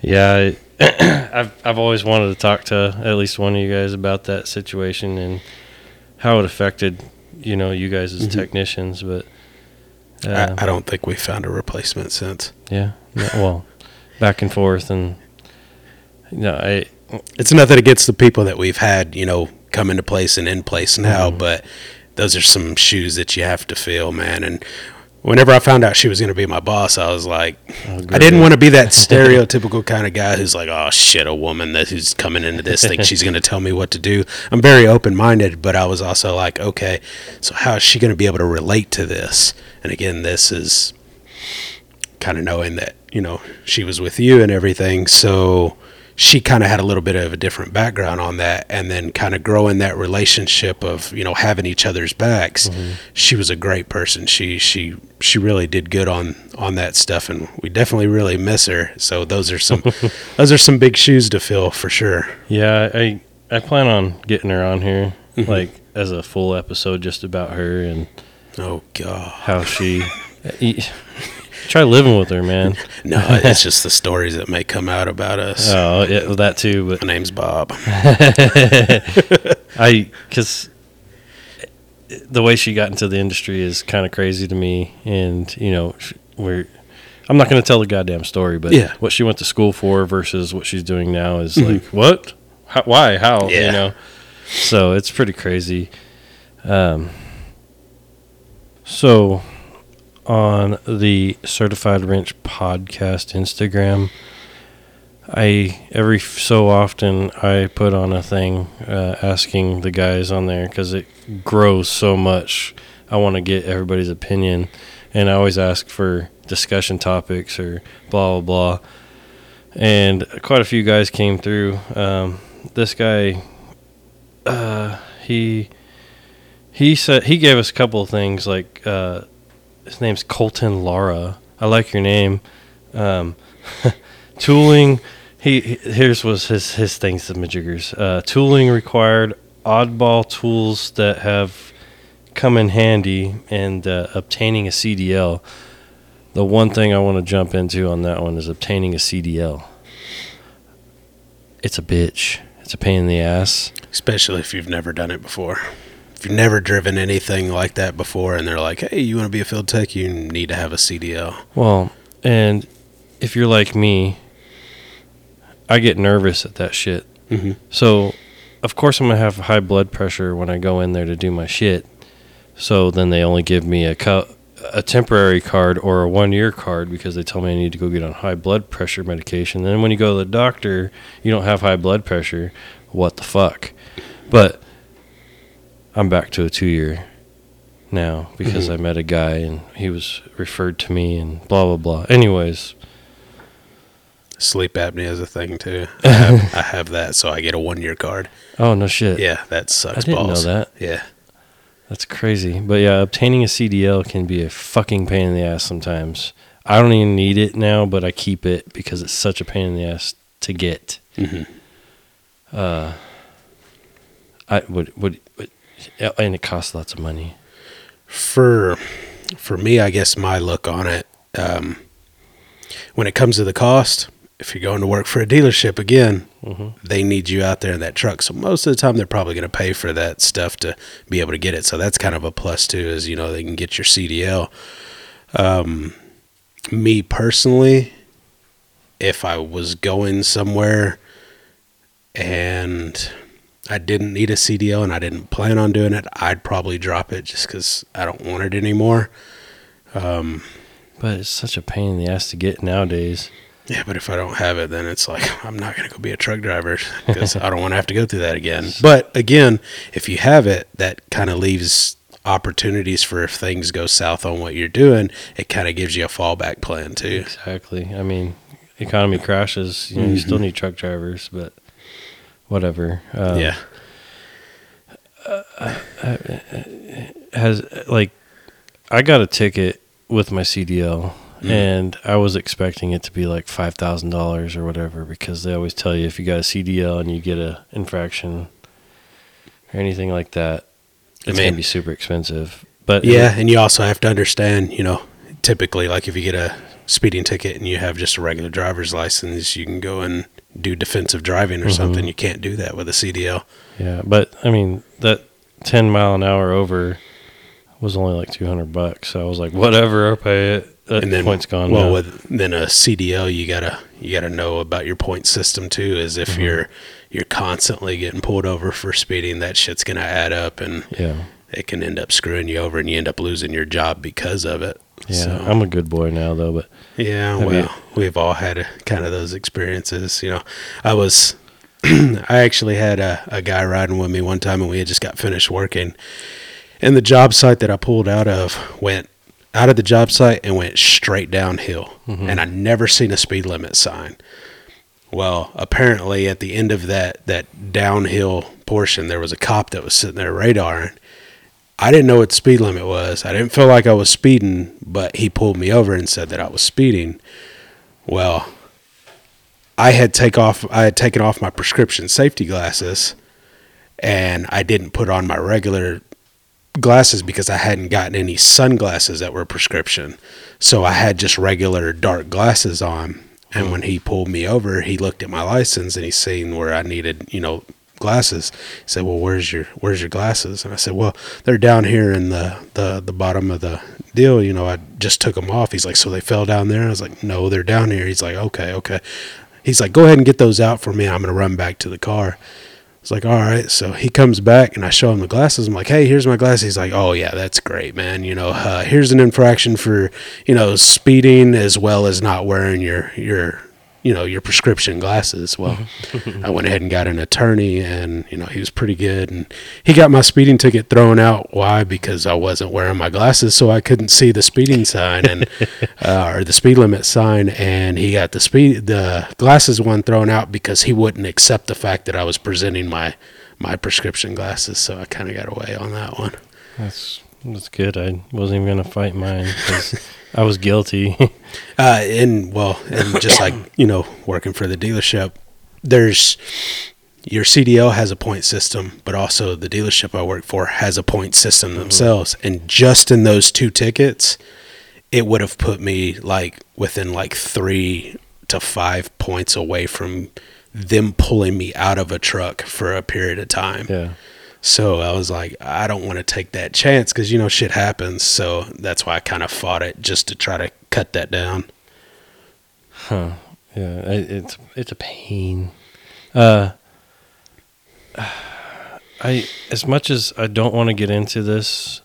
Yeah, I, I've I've always wanted to talk to at least one of you guys about that situation and how it affected you know you guys as Mhm. technicians. But uh, I, I don't think we found a replacement since. yeah, no, well, back and forth, and No, I It's nothing against the people that we've had, you know, come into place and in place now, mm-hmm. but those are some shoes that you have to fill, man. And whenever I found out she was going to be my boss, I was like, oh, I didn't want to be that stereotypical kind of guy who's like, oh shit, a woman that who's coming into this thing, she's going to tell me what to do. I'm very open minded, but I was also like, okay, so how is she going to be able to relate to this? And again, this is kind of knowing that you know she was with you and everything so she kind of had a little bit of a different background on that and then kind of growing that relationship of you know having each other's backs she was a great person. She she she really did good on on that stuff and we definitely really miss her. So those are some those are some big shoes to fill for sure. Yeah, I I plan on getting her on here Mhm. like as a full episode just about her and oh god. how she try living with her, man. no it's just the stories that may come out about us Oh, yeah, well, that too, but my name's bob I because the way she got into the industry is kind of crazy to me, and you know, we're. I'm not going to tell the goddamn story, but Yeah. what she went to school for versus what she's doing now is Mhm. like what, How, why, how, Yeah. you know. So it's pretty crazy. Um. So, on the Certified Wrench podcast Instagram, I every so often I put on a thing uh, asking the guys on there because it grows so much. I want to get everybody's opinion, and I always ask for discussion topics or blah blah blah. And quite a few guys came through. Um, this guy, uh, he he said he gave us a couple of things like uh, his name's Colton Lara. I like your name. Um, tooling. He he- here's was his his things to Majiggers. Uh, tooling required oddball tools that have come in handy and uh, obtaining a CDL. The one thing I want to jump into on that one is obtaining a CDL. It's a bitch. It's a pain in the ass. especially if you've never done it before. If you've never driven anything like that before, and they're like, "Hey, you want to be a field tech? You need to have a CDL." Well, and if you're like me, I get nervous at that shit. Mm-hmm. So, of course, I'm gonna have high blood pressure when I go in there to do my shit. So then they only give me a co- a temporary card or a one year card because they tell me I need to go get on high blood pressure medication. Then when you go to the doctor, you don't have high blood pressure. What the fuck? But I'm back to a two year now because Mhm. I met a guy and he was referred to me and blah blah blah. Anyways, Sleep apnea is a thing too. I have, I have that, so I get a one-year card. oh no shit. Yeah, that sucks I didn't balls. know that. Yeah, That's crazy. But yeah, obtaining a CDL can be a fucking pain in the ass sometimes. I don't even need it now, but I keep it because it's such a pain in the ass to get. hmm Uh, I would would, and it costs lots of money. for for me, I guess my look on it, um, when it comes to the cost, if you're going to work for a dealership again, hmm they need you out there in that truck. So most of the time, they're probably going to pay for that stuff to be able to get it. So that's kind of a plus too, is you know they can get your CDL. Um, me personally, if I was going somewhere and I didn't need a CDL and I didn't plan on doing it, I'd probably drop it just because I don't want it anymore. Um, But it's such a pain in the ass to get nowadays. Yeah, but if I don't have it, then it's like I'm not going to go be a truck driver because I don't want to have to go through that again. But again, if you have it, that kind of leaves opportunities for if things go south on what you're doing. It kind of gives you a fallback plan too. Exactly. I mean, economy crashes. You know, you still Mhm. need truck drivers, but whatever. Um, yeah, has like I got a ticket with my CDL Mm. and I was expecting it to be like five thousand dollars or whatever because they always tell you if you got a CDL and you get a infraction or anything like that, I it's mean- gonna be super expensive. But yeah, and you also have to understand, you know, typically like if you get a speeding ticket and you have just a regular driver's license, you can go and do defensive driving or Mhm. something. You can't do that with a CDL. yeah, but I mean that ten mile an hour over was only like two hundred bucks. So I was like, whatever, I'll pay it. that and then point's gone. Well, now. with then a CDL, you gotta you gotta know about your point system too. Is if Mm-hmm. you're you're constantly getting pulled over for speeding, that shit's gonna add up, and yeah, it can end up screwing you over, and you end up losing your job because of it. yeah. So- I'm a good boy now though, but Yeah, well, you- we've all had a, kind of those experiences. You know, I was, I actually had a, a guy riding with me one time, and we had just got finished working, and the job site that I pulled out of went out of the job site and went straight downhill, mm-hmm. and I never seen a speed limit sign. Well, apparently at the end of that that downhill portion, there was a cop that was sitting there radaring. I didn't know what the speed limit was. I didn't feel like I was speeding, but he pulled me over and said that I was speeding. Well, I had take off I had taken off my prescription safety glasses and I didn't put on my regular glasses because I hadn't gotten any sunglasses that were prescription. So I had just regular dark glasses on. And hmm. when he pulled me over, he looked at my license and he seen where I needed, you know, glasses. He said, "Well, where's your where's your glasses?" And I said, "Well, they're down here in the the the bottom of the deal. You know, I just took them off." He's like, "So they fell down there?" I was like, "No, they're down here." He's like, "Okay, okay." He's like, "Go ahead and get those out for me. I'm gonna run back to the car." It's like, "All right." So he comes back and I show him the glasses. I'm like, "Hey, here's my glasses." He's like, "Oh yeah, that's great, man. You know, uh, here's an infraction for you know speeding as well as not wearing your your." You know your prescription glasses. Well, I went ahead and got an attorney, and you know he was pretty good, and he got my speeding ticket thrown out. Why? Because I wasn't wearing my glasses, so I couldn't see the speeding sign and uh, or the speed limit sign, and he got the speed the glasses one thrown out because he wouldn't accept the fact that I was presenting my my prescription glasses. So I kind of got away on that one. that's that's good. I wasn't even gonna fight mine because I was guilty. Uh, and well, and just like you know, working for the dealership, there's your CDL has a point system, but also the dealership I work for has a point system themselves. And just in those two tickets, it would have put me like within like three to five points away from them pulling me out of a truck for a period of time. yeah, So I was like, I don't want to take that chance because you know shit happens. So that's why I kind of fought it just to try to cut that down. huh? Yeah, it's it's a pain. Uh, I as much as I don't want to get into this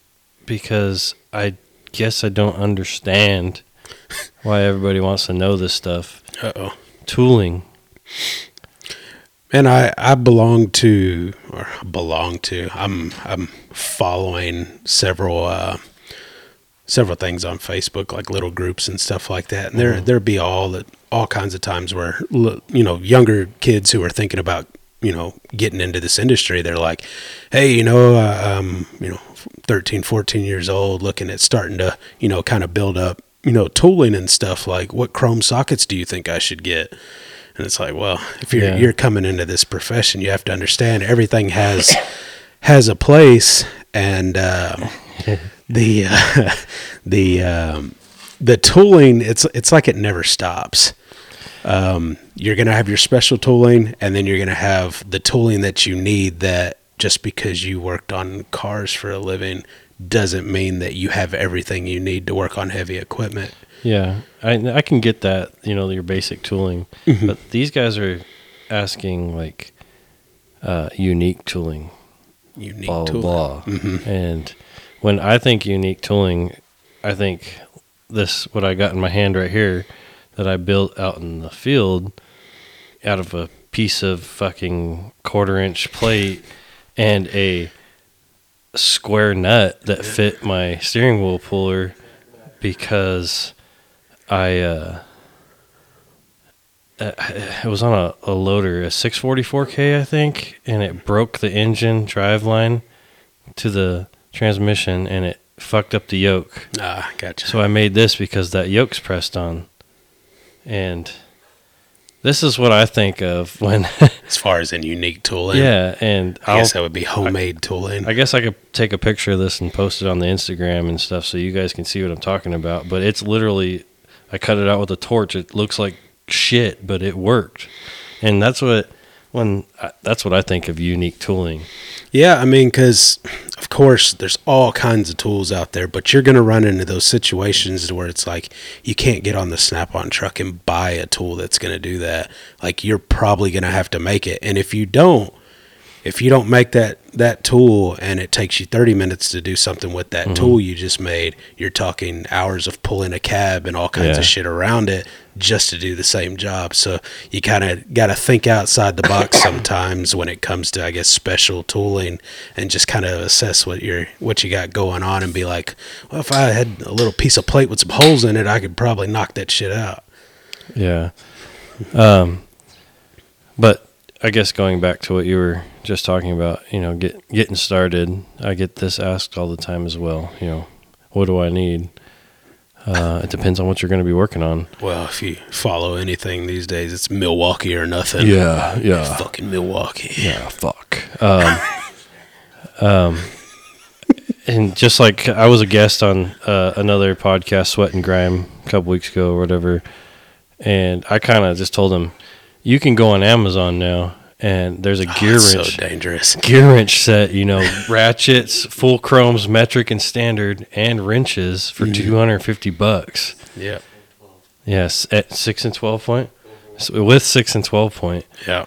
because I guess I don't understand why everybody wants to know this stuff. Uh oh. Tooling. And I, I belong to or belong to I'm I'm following several uh, several things on Facebook like little groups and stuff like that. And there there be all that all kinds of times where you know younger kids who are thinking about you know getting into this industry they're like hey you know uh, um you know 13 14 years old looking at starting to you know kind of build up you know tooling and stuff like what chrome sockets do you think I should get and it's like, well, if you're Yeah. you're coming into this profession, you have to understand everything has has a place, and um, the uh, the um, the tooling it's it's like it never stops. Um, you're gonna have your special tooling, and then you're gonna have the tooling that you need. That just because you worked on cars for a living doesn't mean that you have everything you need to work on heavy equipment. Yeah, I I can get that. You know, your basic tooling, Mm-hmm. but these guys are asking like uh, unique tooling. Unique blah blah tooling. blah. Mhm. And when I think unique tooling, I think this what I got in my hand right here that I built out in the field out of a piece of fucking quarter inch plate and a square nut that fit my steering wheel puller because I uh uh, it was on a, a loader, a 644K, I think, and it broke the engine drive line to the transmission and it fucked up the yoke. Ah, gotcha. So I made this because that yoke's pressed on. And this is what I think of when, as far as in unique tooling. yeah, and I I'll, guess that would be homemade tooling. I guess I could take a picture of this and post it on the Instagram and stuff so you guys can see what I'm talking about. But it's literally, I cut it out with a torch. It looks like shit, but it worked. And that's what when I, that's what I think of unique tooling. Yeah, I mean, because of course there's all kinds of tools out there, but you're going to run into those situations where it's like you can't get on the Snap-on truck and buy a tool that's going to do that. Like you're probably going to have to make it, and if you don't, if you don't make that that tool and it takes you 30 minutes to do something with that Mm-hmm. tool you just made, you're talking hours of pulling a cab and all kinds Yeah. of shit around it just to do the same job. So you kind of got to think outside the box sometimes when it comes to I guess special tooling and just kind of assess what you're what you got going on and be like, well if I had a little piece of plate with some holes in it, I could probably knock that shit out. Yeah. Um, but I guess going back to what you were just talking about, you know, get getting started. I get this asked all the time as well. You know, what do I need? Uh, it depends on what you're going to be working on. Well, if you follow anything these days, it's Milwaukee or nothing. Yeah, yeah. Fucking Milwaukee. Yeah, fuck. Um, um, and just like I was a guest on uh, another podcast, Sweat and Grime, a couple weeks ago or whatever, and I kind of just told him, you can go on Amazon now, and there's a Oh, gear it's wrench, so dangerous. gear wrench set. You know, ratchets, full chromes, metric and standard, and wrenches for mm-hmm. two hundred fifty bucks. Yeah. Yes, at six and twelve point, so with six and twelve point Yeah.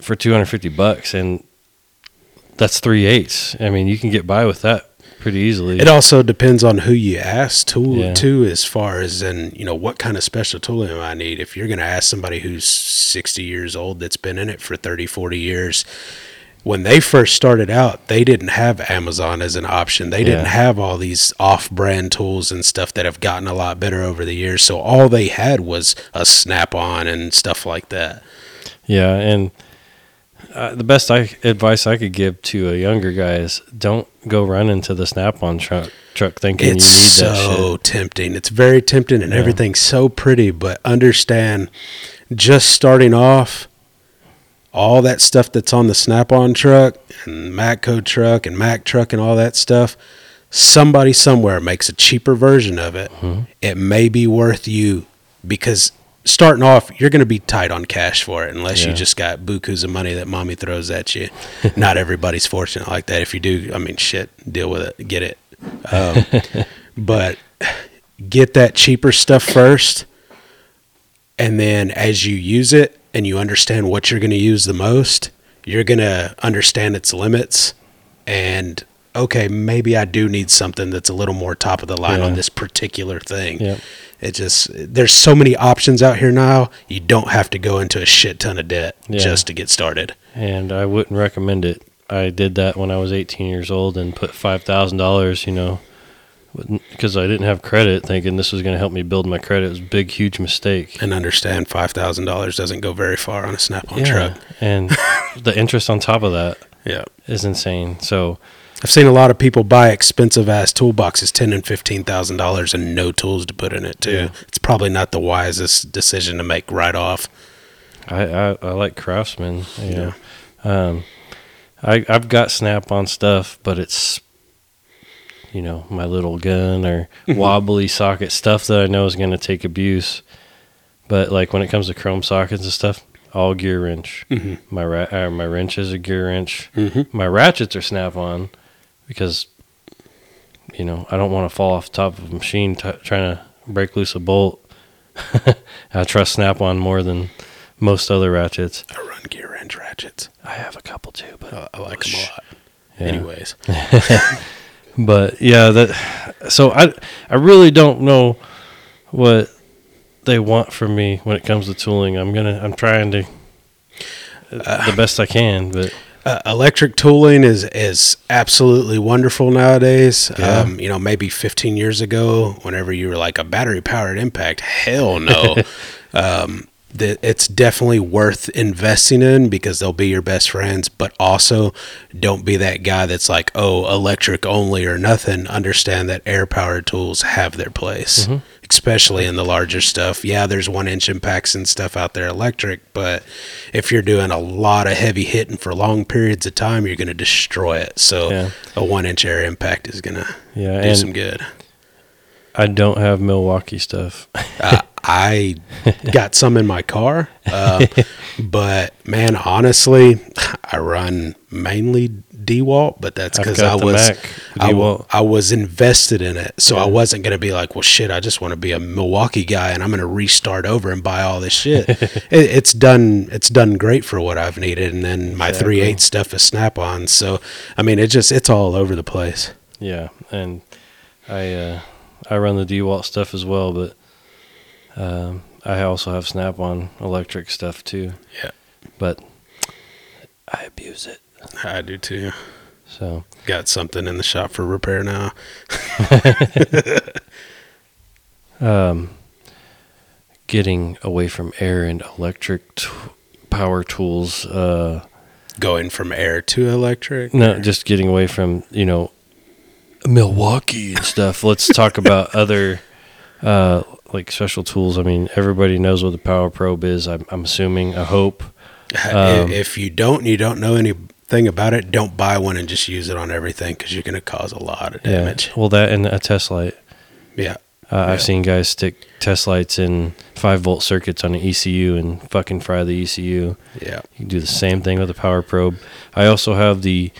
for 250 bucks and that's three eighths i mean you can get by with that pretty easily It also depends on who you ask tool Yeah. to as far as in, you know, what kind of special tooling am I need. If you're gonna ask somebody who's sixty years old that's been in it for 30, 40 years, when they first started out, they didn't have Amazon as an option. They didn't have all these off brand tools and stuff that have gotten a lot better over the years. So all they had was a snap on and stuff like that. yeah and uh, the best I, advice i could give to a younger guy is don't go run into the snap-on truck truck thinking it's you need that so shit tempting. It's very tempting, and Yeah. everything's so pretty. But understand, just starting off, all that stuff that's on the Snap-on truck and Matco truck and Mac truck and all that stuff. Somebody somewhere makes a cheaper version of it. Mm-hmm. It may be worth you because starting off, you're going to be tight on cash for it unless you just got bukus of money that mommy throws at you. Not everybody's fortunate like that. If you do, I mean, shit, deal with it, get it. Um, but get that cheaper stuff first and then as you use it and you understand what you're going to use the most you're going to understand its limits and okay maybe i do need something that's a little more top of the line on this particular thing Yep. It just there's so many options out here now you don't have to go into a shit ton of debt Yeah. just to get started. And i wouldn't recommend it. I did that when i was 18 years old and put $5000 you know because i didn't have credit thinking this was going to help me build my credit. It was a big huge mistake. And understand $5000 doesn't go very far on a snap-on yeah. truck. And the interest on top of that yeah. is insane. So I've seen a lot of people buy expensive ass toolboxes, ten and fifteen thousand dollars, and no tools to put in it too. Yeah. It's probably not the wisest decision to make right off. I, I, I like craftsman. Know, um, I I've got snap on stuff, but it's you know my little gun or wobbly socket stuff that I know is going to take abuse. But like when it comes to chrome sockets and stuff, all gear wrench. Mhm. My ra- uh, my wrench is a gear wrench. Mhm. My ratchets are snap on because you know I don't want to fall off the top of a machine t- trying to break loose a bolt. I trust snap on more than most other ratchets. I run gear wrench ratchets. I have a couple too, but I, I like them a lot. Yeah. Anyways, but yeah, that. So I I really don't know what they want from me when it comes to tooling. I'm gonna I'm trying to uh, the best I can, but uh, electric tooling is is absolutely wonderful nowadays. Yeah. Um, you know, maybe 15 years ago, whenever you were like a battery powered impact, hell no. um, that it's definitely worth investing in because they'll be your best friends. But also, don't be that guy that's like, oh, electric only or nothing. Understand that air powered tools have their place. Especially in the larger stuff. Yeah, there's one inch impacts and stuff out there electric, but if you're doing a lot of heavy hitting for long periods of time, you're going to destroy it. So Yeah. a one inch air impact is going to yeah, do some good. I don't have Milwaukee stuff. Uh, I got some in my car, uh, but man, honestly, I run mainly DeWalt, but that's because I was I, I was invested in it, so I wasn't gonna be like, well, shit, I just want to be a Milwaukee guy and I'm gonna restart over and buy all this shit. it, it's done, it's done great for what I've needed, and then my Exactly. three eight stuff is Snap on, so I mean, it just it's all over the place. Yeah, and I uh, I run the DeWalt stuff as well, but um, I also have Snap-on electric stuff too. Yeah. but I abuse it. I do too. So Got something in the shop for repair now. um, getting away from air and electric t- power tools. Uh, Going from air to electric. no, just getting away from you know Milwaukee and stuff. Let's talk about other uh, like special tools. I mean, everybody knows what the Power Probe is. I'm, I'm assuming. I hope. Um, if you don't, you don't know anything about it, don't buy one and just use it on everything because you're going to cause a lot of damage. Yeah. Well, that and a test light. Yeah. Uh, Yeah. I've seen guys stick test lights in five volt circuits on an ECU and fucking fry the ECU. Yeah. You can do the same thing with a power probe. I also have the.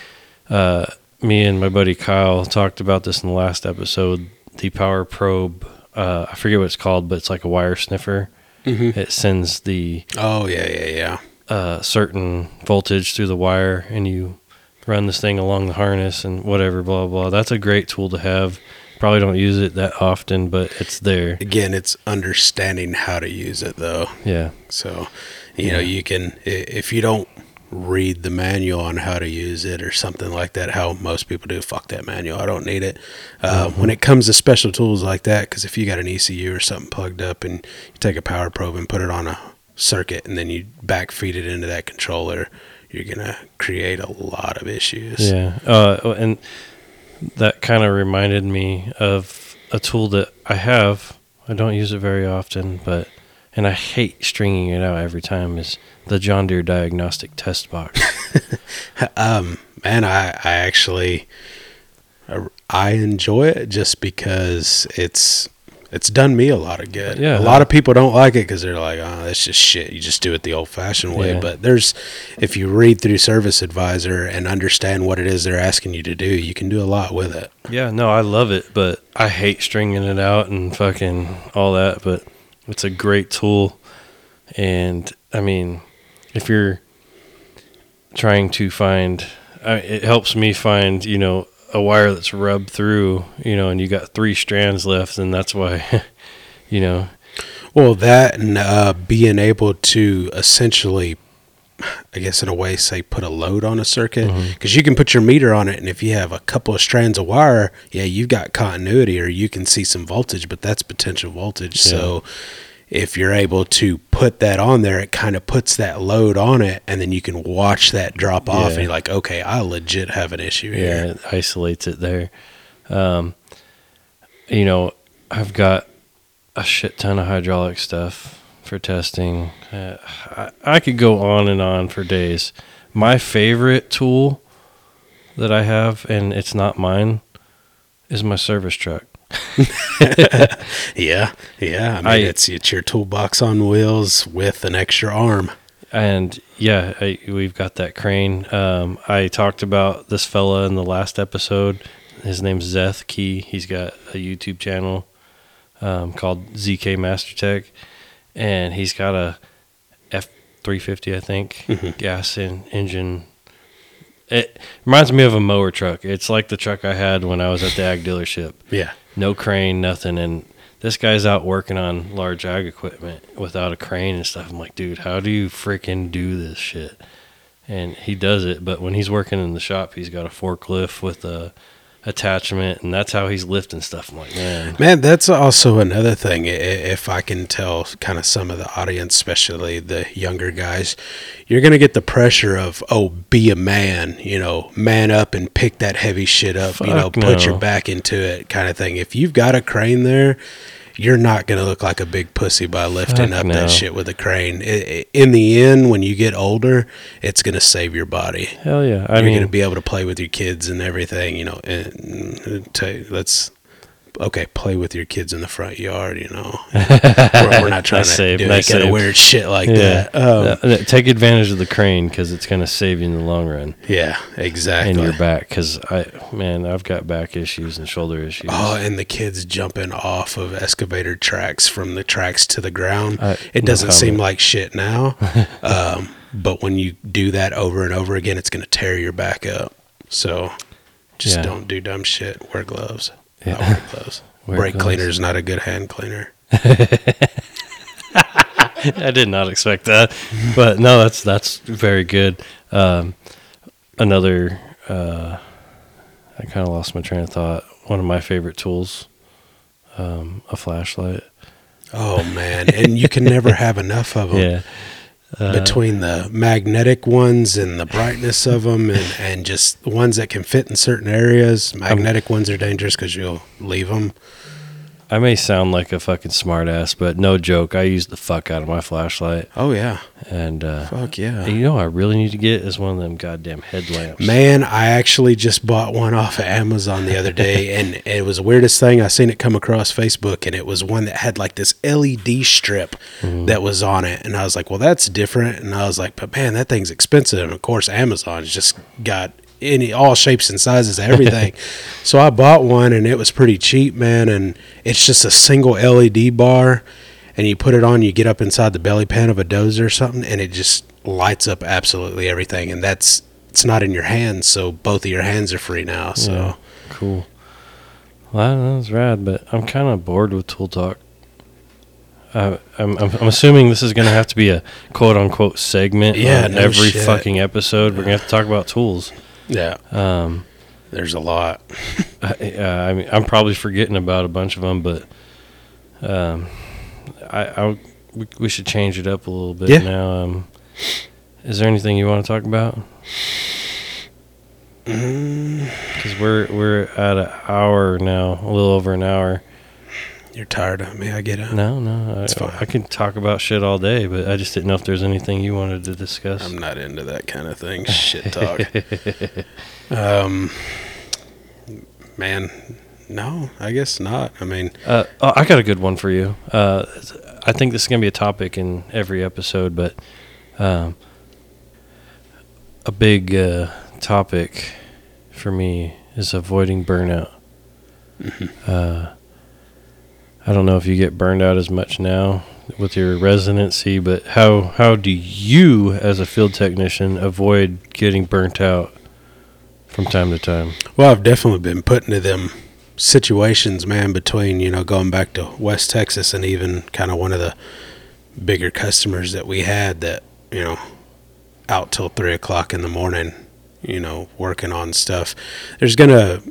Uh, me and my buddy Kyle talked about this in the last episode. The power probe. Uh, I forget what it's called, but it's like a wire sniffer. Mhm. It sends the Oh yeah, yeah, yeah. Uh, certain voltage through the wire, and you run this thing along the harness and whatever. Blah blah. That's a great tool to have. Probably don't use it that often, but it's there. Again, it's understanding how to use it though. Yeah. So, you know, you can if you don't read the manual on how to use it or something like that, how most people do, fuck that manual. I don't need it. Uh, Mm-hmm. When it comes to special tools like that, because if you got an ECU or something plugged up and you take a power probe and put it on a circuit and then you back feed it into that controller, you're gonna create a lot of issues. Yeah. Uh, and that kind of reminded me of a tool that I have. I don't use it very often, but and I hate stringing it out every time. Is the John Deere diagnostic test box? Um, man, I, I actually, I, I enjoy it just because it's, it's done me a lot of good. Yeah. A lot of people don't like it because they're like, oh, that's just shit. You just do it the old fashioned way. Yeah. But there's, if you read through Service Advisor and understand what it is they're asking you to do, you can do a lot with it. yeah. No, I love it, but I hate stringing it out and fucking all that. But it's a great tool, and I mean, if you're trying to find, I, it helps me find, you know, a wire that's rubbed through, you know, and you got three strands left, and that's why, you know, Well, that and uh, being able to essentially, I guess in a way, say put a load on a circuit because you can put your meter on it, and if you have a couple of strands of wire, yeah, you've got continuity, or you can see some voltage, but that's potential voltage. So if you're able to put that on there, it kind of puts that load on it, and then you can watch that drop off, Yeah. and you're like, okay, I legit have an issue yeah, here. it isolates it there. Um, you know, I've got a shit ton of hydraulic stuff for testing. Uh, I, I could go on and on for days. My favorite tool that I have, and it's not mine, is my service truck. Yeah, yeah. I mean, I- it's it's your toolbox on wheels with an extra arm. And yeah, I, we've got that crane. Um, I talked about this fella in the last episode. His name's Zeth Key. He's got a YouTube channel um, called ZK Master Tech, and he's got a F three fifty, I think, Mhm. gas in, engine. It reminds me of a mower truck. It's like the truck I had when I was at the ag dealership. Yeah. No crane, nothing, and this guy's out working on large ag equipment without a crane and stuff. I'm like, dude, how do you freaking do this shit? And he does it, but when he's working in the shop, he's got a forklift with a attachment, and that's how he's lifting stuff. I'm like, man, Man, that's also another thing. If I can tell kind of some of the audience, especially the younger guys, you're going to get the pressure of, oh, be a man, you know, man up and pick that heavy shit up, you know, Fuck put your back into it kind of thing. If you've got a crane there, you're not going to look like a big pussy by lifting Fuck up no. that shit with a crane. In the end, when you get older, it's going to save your body. hell yeah! I you're going to be able to play with your kids and everything, you know. And let's okay, play with your kids in the front yard. You know, we're, we're not trying to save, do any kind of weird shit like Yeah. that. Um, Uh, take advantage of the crane because it's going to save you in the long run yeah, exactly. in your back. Because I, man, I've got back issues and shoulder issues. Oh, and the kids jumping off of excavator tracks from the tracks to the ground. Uh, it doesn't seem like shit now, um, but when you do that over and over again, it's going to tear your back up. So just Yeah. don't do dumb shit. Wear gloves. Yeah. Not wear gloves. Wear Brake gloves. cleaner is not a good hand cleaner. I did not expect that, but no, that's that's very good. Um, another, uh, I kind of lost my train of thought. One of my favorite tools, um, a flashlight. Oh man, and you can never have enough of them. Yeah, uh, Between the magnetic ones and the brightness of them, and, and just ones that can fit in certain areas. Magnetic ones are dangerous because you'll leave them. I may sound like a fucking smartass, but no joke. I use the fuck out of my flashlight, Oh yeah, and uh, fuck yeah. you know, what I really need to get is one of them goddamn headlamps. Man, I actually just bought one off of Amazon the other day, and it was the weirdest thing. I seen it come across Facebook, and it was one that had like this LED strip that was on it, and I was like, "Well, that's different." And I was like, "But man, that thing's expensive." And of course, Amazon's just got any all shapes and sizes, everything. so I bought one, and it was pretty cheap, man. And it's just a single LED bar, and you put it on, you get up inside the belly pan of a dozer or something, and it just lights up absolutely everything. And that's it's not in your hands, so both of your hands are free now. So Yeah, cool. Well, that was rad, but I'm kind of bored with tool talk. Uh, I'm, I'm I'm assuming this is gonna have to be a quote unquote segment. Yeah, no every shit. fucking episode, we're gonna have to talk about tools. Yeah, Um, there's a lot. I, uh, I mean, I'm probably forgetting about a bunch of them, but um, I, I we, we should change it up a little bit Yeah. now. Um, is there anything you want to talk about? Mm, Because we're we're at an hour now, a little over an hour. You're tired of me. I get it. No, no, It's I, fine. I can talk about shit all day, but I just didn't know if there's anything you wanted to discuss. I'm not into that kind of thing. Shit talk. um, man, no, I guess not. I mean, Uh, oh, I got a good one for you. Uh, I think this is gonna be a topic in every episode, but um, a big uh, topic for me is avoiding burnout. Uh, I don't know if you get burned out as much now with your residency, but how how do you, as a field technician, avoid getting burnt out from time to time? well, I've definitely been put into them situations, man. Between you know going back to West Texas and even kind of one of the bigger customers that we had that you know out till three o'clock in the morning, you know, working on stuff. There's gonna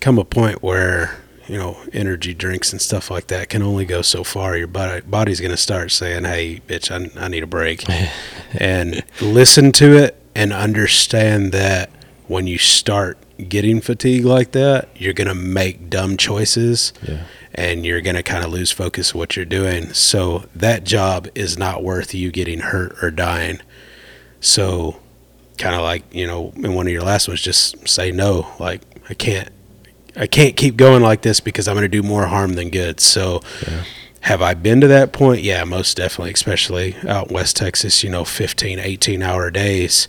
come a point where you know energy drinks and stuff like that can only go so far. Your body body's gonna start saying, "Hey, bitch, I, I need a break," and listen to it and understand that when you start getting fatigue like that, you're gonna make dumb choices Yeah. and you're going to kind of lose focus of what you're doing. So that job is not worth you getting hurt or dying. So kind of like, you know, in one of your last ones just say no, like I can't I can't keep going like this because I'm going to do more harm than good. So Yeah. have I been to that point? Yeah, most definitely, especially out West Texas, you know, 15, 18 hour days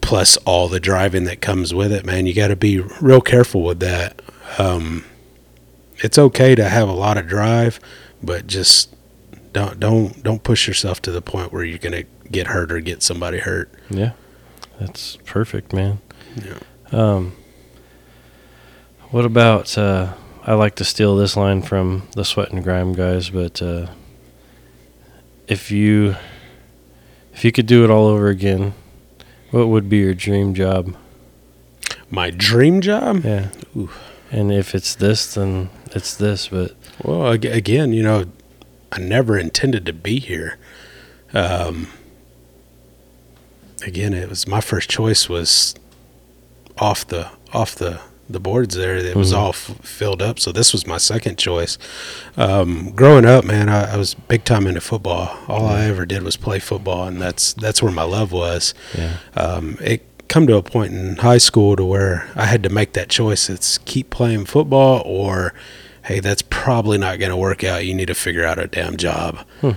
plus all the driving that comes with it, man. You got to be real careful with that. Um, it's okay to have a lot of drive, but just don't don't don't push yourself to the point where you're gonna get hurt or get somebody hurt. Yeah, that's perfect, man. Yeah. Um, what about? Uh, I like to steal this line from the Sweat and Grime guys, but uh, if you if you could do it all over again, what would be your dream job? My dream job? Yeah. Oof. And if it's this, then it's this. But Well, again, you know, I never intended to be here. Um, again, it was my first choice was off the off the the boards there. It was Mhm. all f- filled up, so this was my second choice. Um, growing up, man, I, I was big time into football. All I ever did was play football, and that's that's where my love was. yeah, Um, it come to a point in high school to where I had to make that choice. It's keep playing football or hey, that's probably not going to work out. You need to figure out a damn job. And,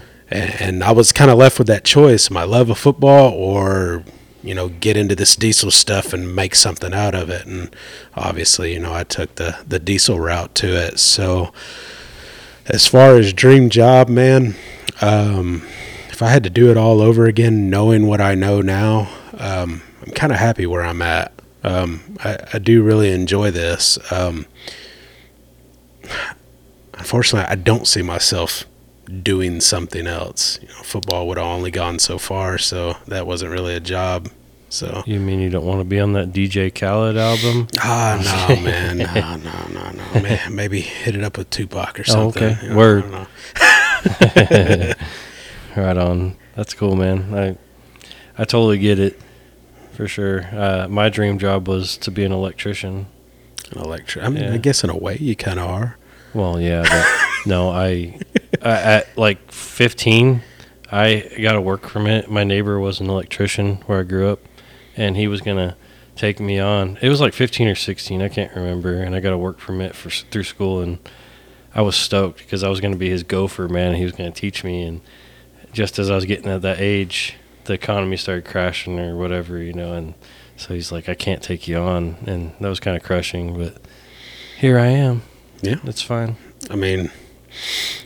and I was kind of left with that choice: my love of football or you know get into this diesel stuff and make something out of it? And obviously, you know, I took the the diesel route to it. So as far as dream job, man, um, if I had to do it all over again, knowing what I know now, um, I'm kind of happy where I'm at. Um, I, I do really enjoy this. Um, unfortunately, I don't see myself doing something else. You know, football would have only gone so far, so that wasn't really a job. So You mean you don't want to be on that DJ Khaled album? ah no man no no no no May- maybe hit it up with Tupac or Oh, something. okay. you know, I Word. don't know. Right on. That's cool, man. I I totally get it. For sure. Uh, my dream job was to be an electrician. An electric. I mean, Yeah. I guess in a way you kind of are. Well, yeah, but no, I, I at like 15, I got a work permit. My neighbor was an electrician where I grew up, and he was gonna take me on. It was like 15 or 16, I can't remember, and I got a work permit for through school, and I was stoked because I was gonna be his gopher man. He was gonna teach me, and just as I was getting at that age, the economy started crashing or whatever, you know, and so he's like, I can't take you on, and that was kind of crushing, but here I am. Yeah. that's fine. I mean,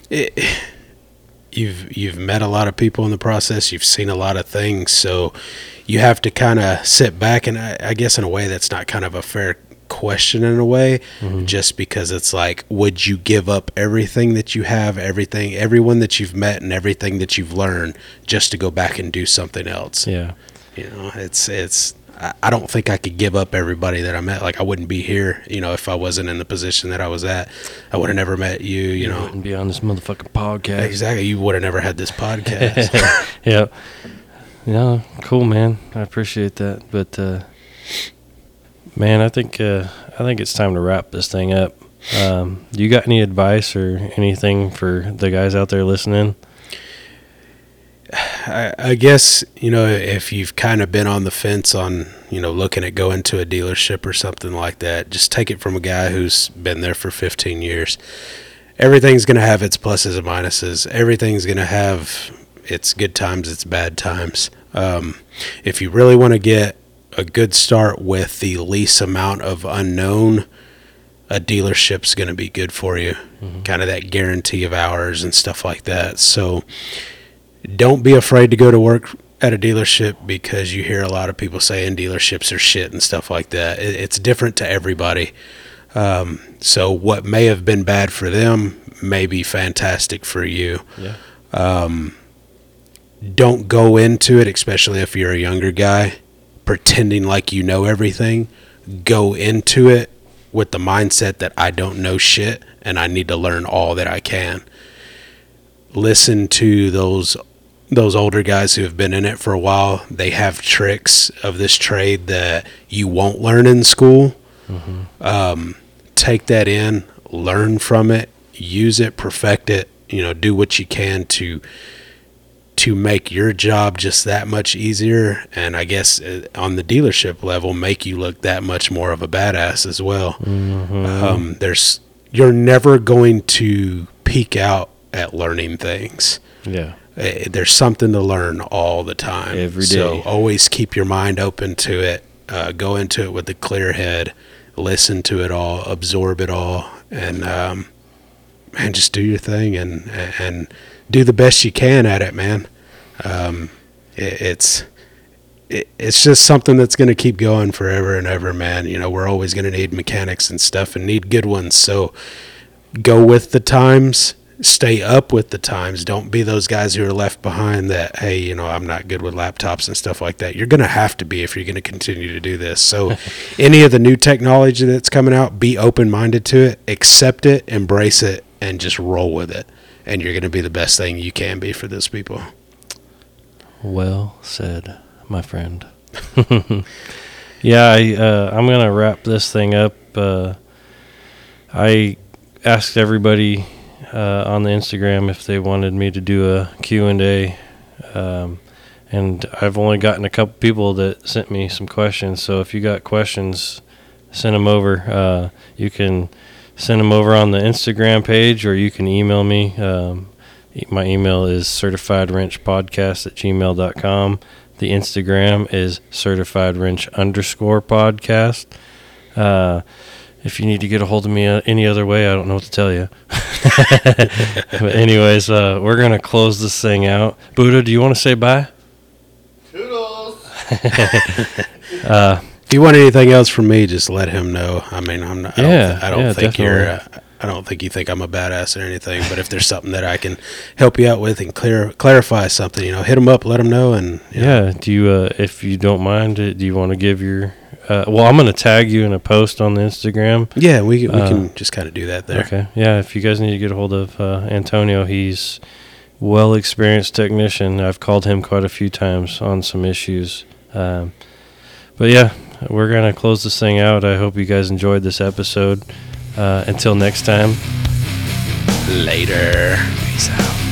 it, you've you've met a lot of people in the process. You've seen a lot of things, so you have to kind of sit back. And I, I guess in a way, that's not kind of a fair question in a way, mm-hmm. just because it's like, would you give up everything that you have, everything, everyone that you've met, and everything that you've learned, just to go back and do something else? Yeah. You know, it's it's. I- don't think I could give up everybody that I met. Like I wouldn't be here, you know, if I wasn't in the position that I was at. I would have never met you, you know. and be on this motherfucking podcast. Exactly. You would have never had this podcast. yeah. Yeah, cool, man. I appreciate that. But uh, man, I think uh, I think it's time to wrap this thing up. Um, do you got any advice or anything for the guys out there listening? I, I guess, you know, if you've kind of been on the fence on, you know, looking at going to a dealership or something like that, just take it from a guy who's been there for 15 years. Everything's going to have its pluses and minuses. Everything's going to have its good times, its bad times. Um, if you really want to get a good start with the least amount of unknown, a dealership's going to be good for you. Kind of that guarantee of hours and stuff like that. So, don't be afraid to go to work at a dealership because you hear a lot of people saying dealerships are shit and stuff like that. It, it's different to everybody. Um, so what may have been bad for them may be fantastic for you. Yeah. Don't go into it, especially if you're a younger guy, pretending like you know everything. Go into it with the mindset that I don't know shit and I need to learn all that I can. Listen to those those older guys who have been in it for a while. They have tricks of this trade that you won't learn in school. Um, take that in, learn from it, use it, perfect it. You know, do what you can to to make your job just that much easier and i guess uh, on the dealership level make you look that much more of a badass as well um, there's you're never going to peak out at learning things Yeah. Eh, there's something to learn all the time. Every so always keep your mind open to it. Uh, go into it with a clear head listen to it all absorb it all and um, man just do your thing and and do the best you can at it man. Um, it, it's it, it's just something that's going to keep going forever and ever man. You know we're always going to need mechanics and stuff and need good ones. So go with the times stay up with the times. Don't be those guys who are left behind that hey you know i'm not good with laptops and stuff like that. You're going to have to be if you're going to continue to do this. So any of the new technology that's coming out be open-minded to it accept it embrace it and just roll with it. And you're going to be the best thing you can be for those people. Well said, my friend. yeah, I, uh, I'm gonna wrap this thing up. Uh, I asked everybody uh, on the Instagram if they wanted me to do a Q and A, um, and I've only gotten a couple people that sent me some questions. So if you got questions, send them over. Uh, you can send them over on the Instagram page, or you can email me. Um, my email is certifiedwrenchpodcast at gmail.com. The Instagram is certified wrench underscore podcast. Uh, if you need to get a hold of me uh, any other way, I don't know what to tell you. but anyways, uh, we're gonna close this thing out. Buddha, do you want to say bye? Toodles. Uh, If you want anything else from me, just let him know. I mean, I'm not. I Yeah, don't, I don't yeah, think you're. definitely. Uh, I don't think you think I'm a badass or anything. But if there's something that I can help you out with and clear clarify something, you know, hit him up, let him know, and you know, yeah. Do you, uh, if you don't mind, uh, do you want to give your? Uh, well, I'm gonna tag you in a post on the Instagram. yeah, we we Uh, can just kind of do that there. Okay. Yeah. If you guys need to get a hold of uh, Antonio, he's well experienced technician. I've called him quite a few times on some issues. Um, but yeah, we're gonna close this thing out. I hope you guys enjoyed this episode. Uh, until next time. Later. Peace out.